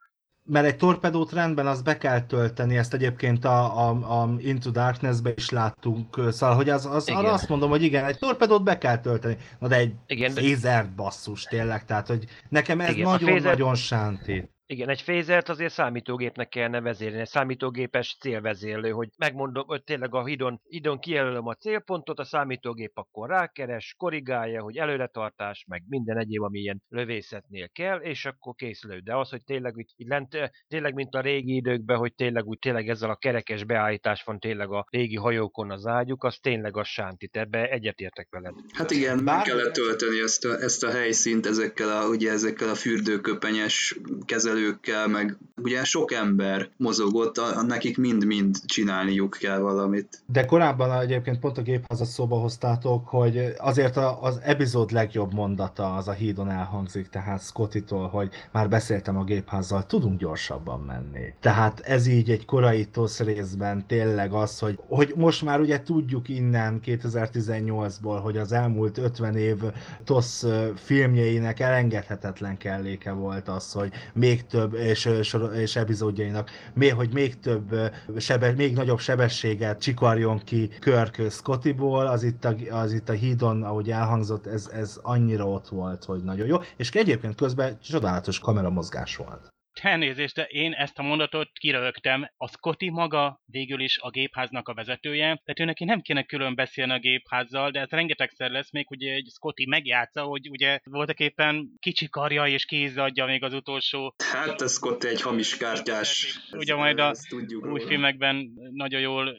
Mert egy torpedót rendben az be kell tölteni, ezt egyébként a, a, a Into Darkness-be is láttunk, szóval hogy az, az arra azt mondom, hogy igen, egy torpedót be kell tölteni, na de egy igen, fézert basszus tényleg, tehát hogy nekem ez nagyon-nagyon nagyon sántít. Igen, egy fézert azért számítógépnek kellene vezérni, egy számítógépes célvezérlő, hogy megmondom, hogy tényleg a hidon, hidon kijelölöm a célpontot, a számítógép akkor rákeres, korrigálja, hogy előretartás, meg minden egyéb, ami ilyen lövészetnél kell, és akkor készülő. De az, hogy tényleg úgy, így lent, tényleg mint a régi időkben, hogy tényleg úgy tényleg ezzel a kerekes beállítás van tényleg a régi hajókon az ágyuk, az tényleg a sántít, ebbe egyetértek veled. Hát igen, Bár... meg kellett tölteni ezt a, ezt a helyszínt ezekkel a, ugye ezekkel a fürdőköpenyes kezel képviselőkkel, meg ugye sok ember mozogott, nekik mind-mind csinálniuk kell valamit. De korábban egyébként pont a gépházat szóba hoztátok, hogy azért az epizód legjobb mondata az a hídon elhangzik, tehát Scottitól, hogy már beszéltem a gépházzal, tudunk gyorsabban menni. Tehát ez így egy korai TOSZ részben tényleg az, hogy, hogy most már ugye tudjuk innen 2018-ból, hogy az elmúlt 50 év TOSZ filmjeinek elengedhetetlen kelléke volt az, hogy még több, és, és epizódjainak, még, hogy még több, sebe, még nagyobb sebességet csikarjon ki Körk Scottiból, az itt a, az itt a hídon, ahogy elhangzott, ez, ez annyira ott volt, hogy nagyon jó, és egyébként közben csodálatos kameramozgás volt. Elnézést, de én ezt a mondatot kirögtem. A Scotty maga végül is a gépháznak a vezetője, tehát ő neki nem kéne külön beszélni a gépházzal, de ez rengetegszer lesz még, hogy egy Scotty megjátsza, hogy ugye voltak éppen kicsi karja és kézadja még az utolsó. Hát a Scotty egy hamis kártyás. Ugye majd a új filmekben nagyon jól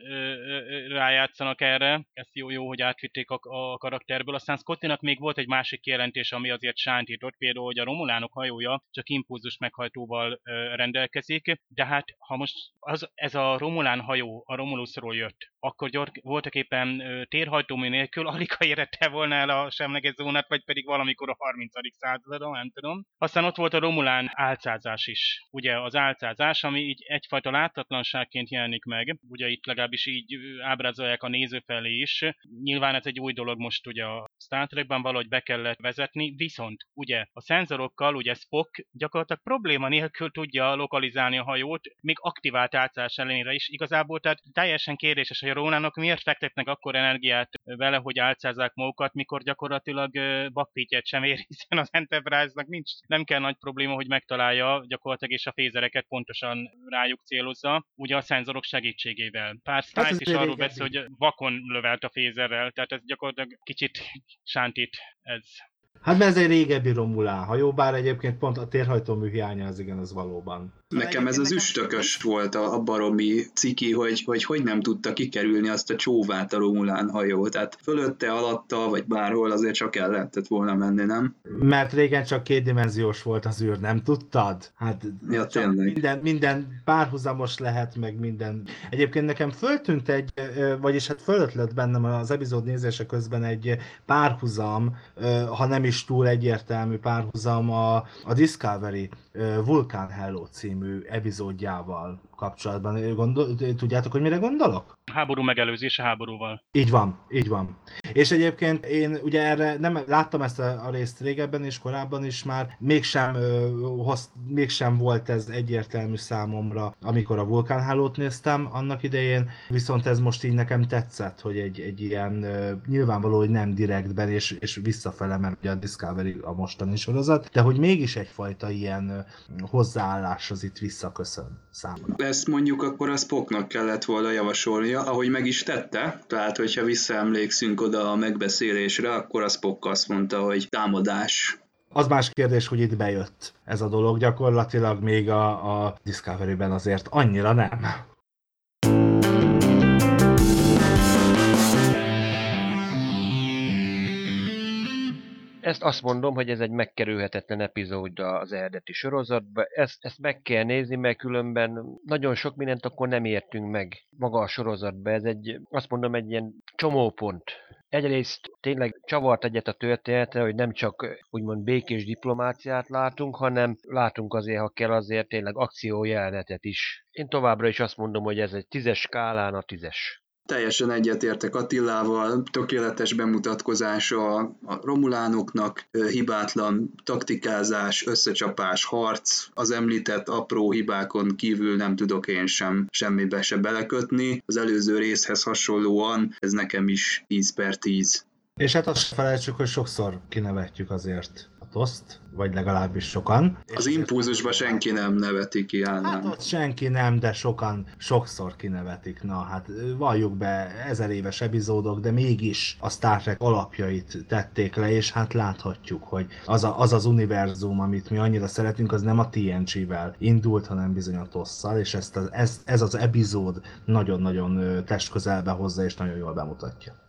rájátszanak erre, ezt jó, jó hogy átvitték a, a karakterből. Aztán Scottynak még volt egy másik kijelentés, ami azért sántított, például, hogy a Romulánok hajója csak impulzus meghajtóval rendelkezik, de hát ha most az, ez a Romulán hajó a Romulusról jött, akkor gyor, voltak éppen térhajtómű nélkül alig ha érette volna el a semleges zónát, vagy pedig valamikor a 30. századon, nem tudom. Aztán ott volt a Romulán álcázás is. Ugye az álcázás, ami így egyfajta láthatatlanságként jelenik meg, ugye itt legalábbis így ábrázolják a néző felé is. Nyilván ez egy új dolog most ugye a Star Trekben valahogy be kellett vezetni, viszont ugye a szenzorokkal ugye Spock gyakorlatilag probléma nélkül tudja lokalizálni a hajót, még aktivált álcás ellenére is. Igazából tehát teljesen kérdéses, hogy a Rónának miért fektetnek akkor energiát vele, hogy álcázzák magukat, mikor gyakorlatilag bakfétjet sem ér, hiszen az Enterprise-nak nincs, nem kell nagy probléma, hogy megtalálja gyakorlatilag, és a fézereket pontosan rájuk célozza, ugye a szenzorok segítségével. Pár Stiles hát is arról beszél, hogy vakon lövelt a fézerrel, tehát ez gyakorlatilag kicsit sántít ez. Hát mert ez egy régebbi Romulán hajó, bár egyébként pont a térhajtómű hiánya az igen, az valóban. Nekem ez az üstökös volt a, a baromi ciki, hogy, hogy hogy nem tudta kikerülni azt a csóvát a Romulán hajó. Tehát fölötte, alatta, vagy bárhol azért csak el lehetett volna menni, nem? Mert régen csak kétdimenziós volt az űr, nem tudtad? Hát ja, tényleg. Minden, minden párhuzamos lehet, meg minden. Egyébként nekem föltűnt egy, vagyis hát fölött lett bennem az epizód nézése közben egy párhuzam, ha nem is túl egyértelmű párhuzam a, a Discovery Vulcan Hello című epizódjával kapcsolatban. Gondol, tudjátok, hogy mire gondolok? Háború megelőzése háborúval. Így van, így van. És egyébként én ugye erre nem láttam ezt a, a részt régebben és korábban is már, mégsem, ö, hoz, mégsem volt ez egyértelmű számomra, amikor a vulkánhálót néztem annak idején, viszont ez most így nekem tetszett, hogy egy, egy ilyen ö, nyilvánvaló, hogy nem direktben és, és visszafele, mert ugye a Discovery a mostani sorozat, de hogy mégis egyfajta ilyen ö, hozzáállás az itt visszaköszön számomra ezt mondjuk akkor a Spocknak kellett volna javasolnia, ahogy meg is tette. Tehát, hogyha visszaemlékszünk oda a megbeszélésre, akkor a Spock azt mondta, hogy támadás. Az más kérdés, hogy itt bejött ez a dolog, gyakorlatilag még a, a Discovery-ben azért annyira nem. Ezt azt mondom, hogy ez egy megkerülhetetlen epizód az eredeti sorozatban. Ezt, ezt meg kell nézni, mert különben nagyon sok mindent akkor nem értünk meg maga a sorozatban. Ez egy, azt mondom, egy ilyen csomópont. Egyrészt tényleg csavart egyet a történetre, hogy nem csak úgymond békés diplomáciát látunk, hanem látunk azért, ha kell, azért tényleg akciójelenetet is. Én továbbra is azt mondom, hogy ez egy tízes skálán a tízes. Teljesen egyetértek Attilával, tökéletes bemutatkozása a romulánoknak, hibátlan taktikázás, összecsapás, harc, az említett apró hibákon kívül nem tudok én sem semmibe se belekötni. Az előző részhez hasonlóan ez nekem is 10 per 10. És hát azt felejtsük, hogy sokszor kinevetjük azért toszt, vagy legalábbis sokan. Az impulzusban senki nem neveti ki, állnám. Hát ott senki nem, de sokan sokszor kinevetik. Na hát valljuk be, ezer éves epizódok, de mégis a Star Trek alapjait tették le, és hát láthatjuk, hogy az a, az, az univerzum, amit mi annyira szeretünk, az nem a TNG-vel indult, hanem bizony a tosszal, és ezt az, ez, ez az epizód nagyon-nagyon testközelbe hozza, és nagyon jól bemutatja.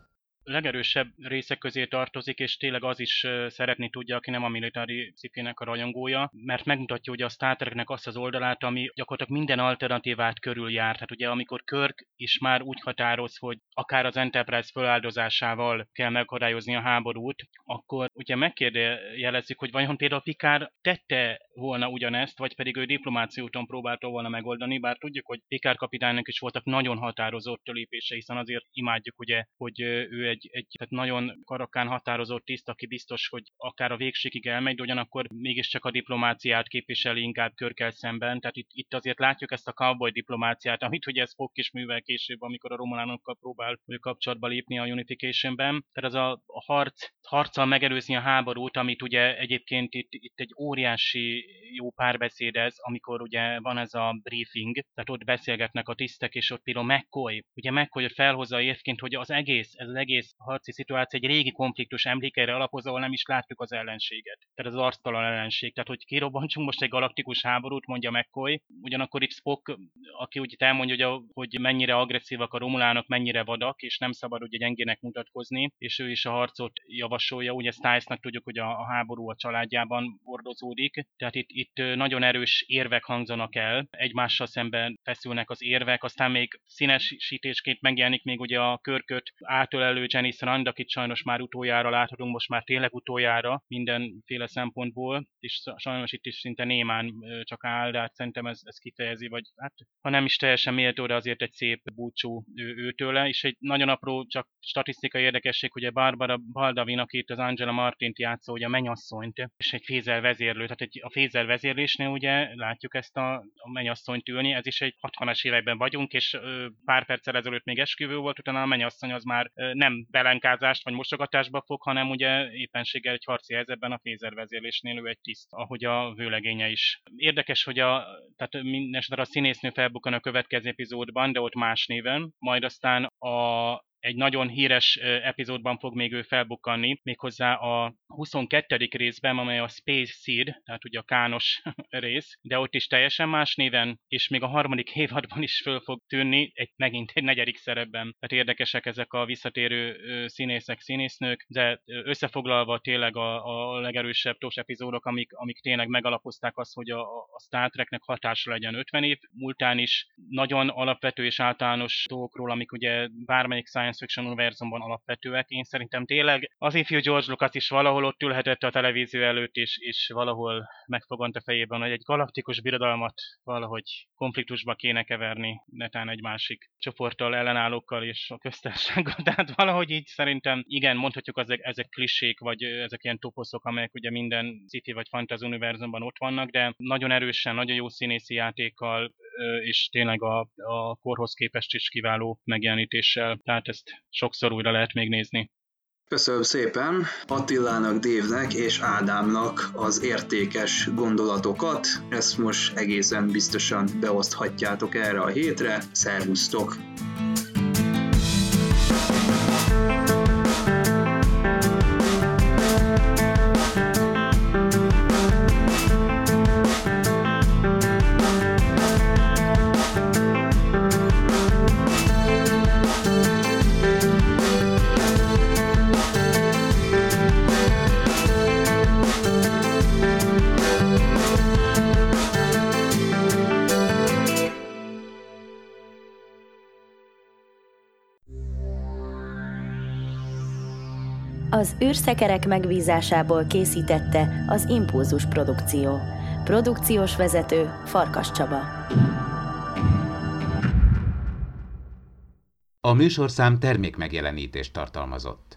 Legerősebb részek közé tartozik, és tényleg az is szeretni tudja, aki nem a militári cikének a rajongója, mert megmutatja ugye a Star Treknek azt az oldalát, ami gyakorlatilag minden alternatívát körüljár. Tehát ugye amikor Kirk is már úgy határoz, hogy akár az Enterprise feláldozásával kell megakadályozni a háborút, akkor ugye megkérdőjelezzük, hogy vajon például Pikár tette volna ugyanezt, vagy pedig ő diplomáció úton próbálta volna megoldani, bár tudjuk, hogy Pikár kapitánynak is voltak nagyon határozott lépése, hiszen azért imádjuk ugye, hogy ő egy, egy tehát nagyon karakán határozott tiszt, aki biztos, hogy akár a végségig elmegy, de ugyanakkor mégiscsak a diplomáciát képviseli inkább körkel szemben, tehát itt, itt azért látjuk ezt a cowboy diplomáciát, amit ugye ez fog is művel később, amikor a romulánokkal próbál ő kapcsolatba lépni a Unification-ben. Tehát az a, a harc, harccal megelőzni a háborút, amit ugye egyébként itt, itt egy óriási jó párbeszéd ez, amikor ugye van ez a briefing, tehát ott beszélgetnek a tisztek, és ott például McCoy, ugye McCoy felhozza évként, hogy az egész, ez az egész harci szituáció egy régi konfliktus emlékeire alapozva, ahol nem is láttuk az ellenséget. Tehát az arctalan ellenség. Tehát, hogy kirobbantsunk most egy galaktikus háborút, mondja McCoy, ugyanakkor itt Spock, aki úgy elmondja, hogy, hogy mennyire agresszívak a romulánok, mennyire vadak, és nem szabad ugye gyengének mutatkozni, és ő is a harcot javasolja. Ugye Stiles-nak tudjuk, hogy a, a háború a családjában ordozódik, tehát itt, itt nagyon erős érvek hangzanak el, egymással szemben feszülnek az érvek, aztán még színesítésként megjelenik még ugye a körköt átölelő Jenny Rand, akit sajnos már utoljára láthatunk, most már tényleg utoljára mindenféle szempontból, és sajnos itt is szinte némán csak áll, de hát szerintem ez, ez kifejezi, vagy hát ha nem is teljesen méltó, de azért egy szép búcsú ő, őtőle, és egy nagyon apró, csak statisztikai érdekesség, ugye Barbara Baldavin, akit az Angela Martint játszó, ugye a mennyasszonyt, és egy fézel vezérlő, tehát egy, a fézel vezérlésnél ugye látjuk ezt a, a mennyasszonyt ülni, ez is egy 60-as években vagyunk, és ö, pár perccel ezelőtt még esküvő volt, utána a mennyasszony az már ö, nem belenkázást vagy mosogatásba fog, hanem ugye éppenséggel egy harci helyzetben a fézer vezérlésnél ő egy tiszt, ahogy a vőlegénye is. Érdekes, hogy a, tehát minden a színésznő felbukkan a következő epizódban, de ott más néven, majd aztán a egy nagyon híres epizódban fog még ő felbukkanni, méghozzá a 22. részben, amely a Space Seed, tehát ugye a kános rész, de ott is teljesen más néven, és még a harmadik évadban is föl fog tűnni, egy, megint egy negyedik szerepben. Tehát érdekesek ezek a visszatérő színészek, színésznők, de összefoglalva tényleg a, a legerősebb tos epizódok, amik, amik tényleg megalapozták azt, hogy a, a Star Treknek hatása legyen 50 év múltán is. Nagyon alapvető és általános dolgokról, amik ugye bármelyik science science fiction univerzumban alapvetőek. Én szerintem tényleg az ifjú George Lucas is valahol ott ülhetett a televízió előtt, és, és valahol megfogant a fejében, hogy egy galaktikus birodalmat valahogy konfliktusba kéne keverni, netán egy másik csoporttal, ellenállókkal és a köztársággal. Tehát valahogy így szerintem igen, mondhatjuk, ezek, ezek klisék, vagy ezek ilyen toposzok, amelyek ugye minden sci vagy fantasy univerzumban ott vannak, de nagyon erősen, nagyon jó színészi játékkal, és tényleg a, a korhoz képest is kiváló megjelenítéssel. Tehát ezt sokszor újra lehet még nézni. Köszönöm szépen Attilának, Dévnek és Ádámnak az értékes gondolatokat. Ezt most egészen biztosan beoszthatjátok erre a hétre. Szervusztok! Az űrszekerek megbízásából készítette az Impulzus Produkció. Produkciós vezető Farkas Csaba. A műsorszám termék megjelenítést tartalmazott.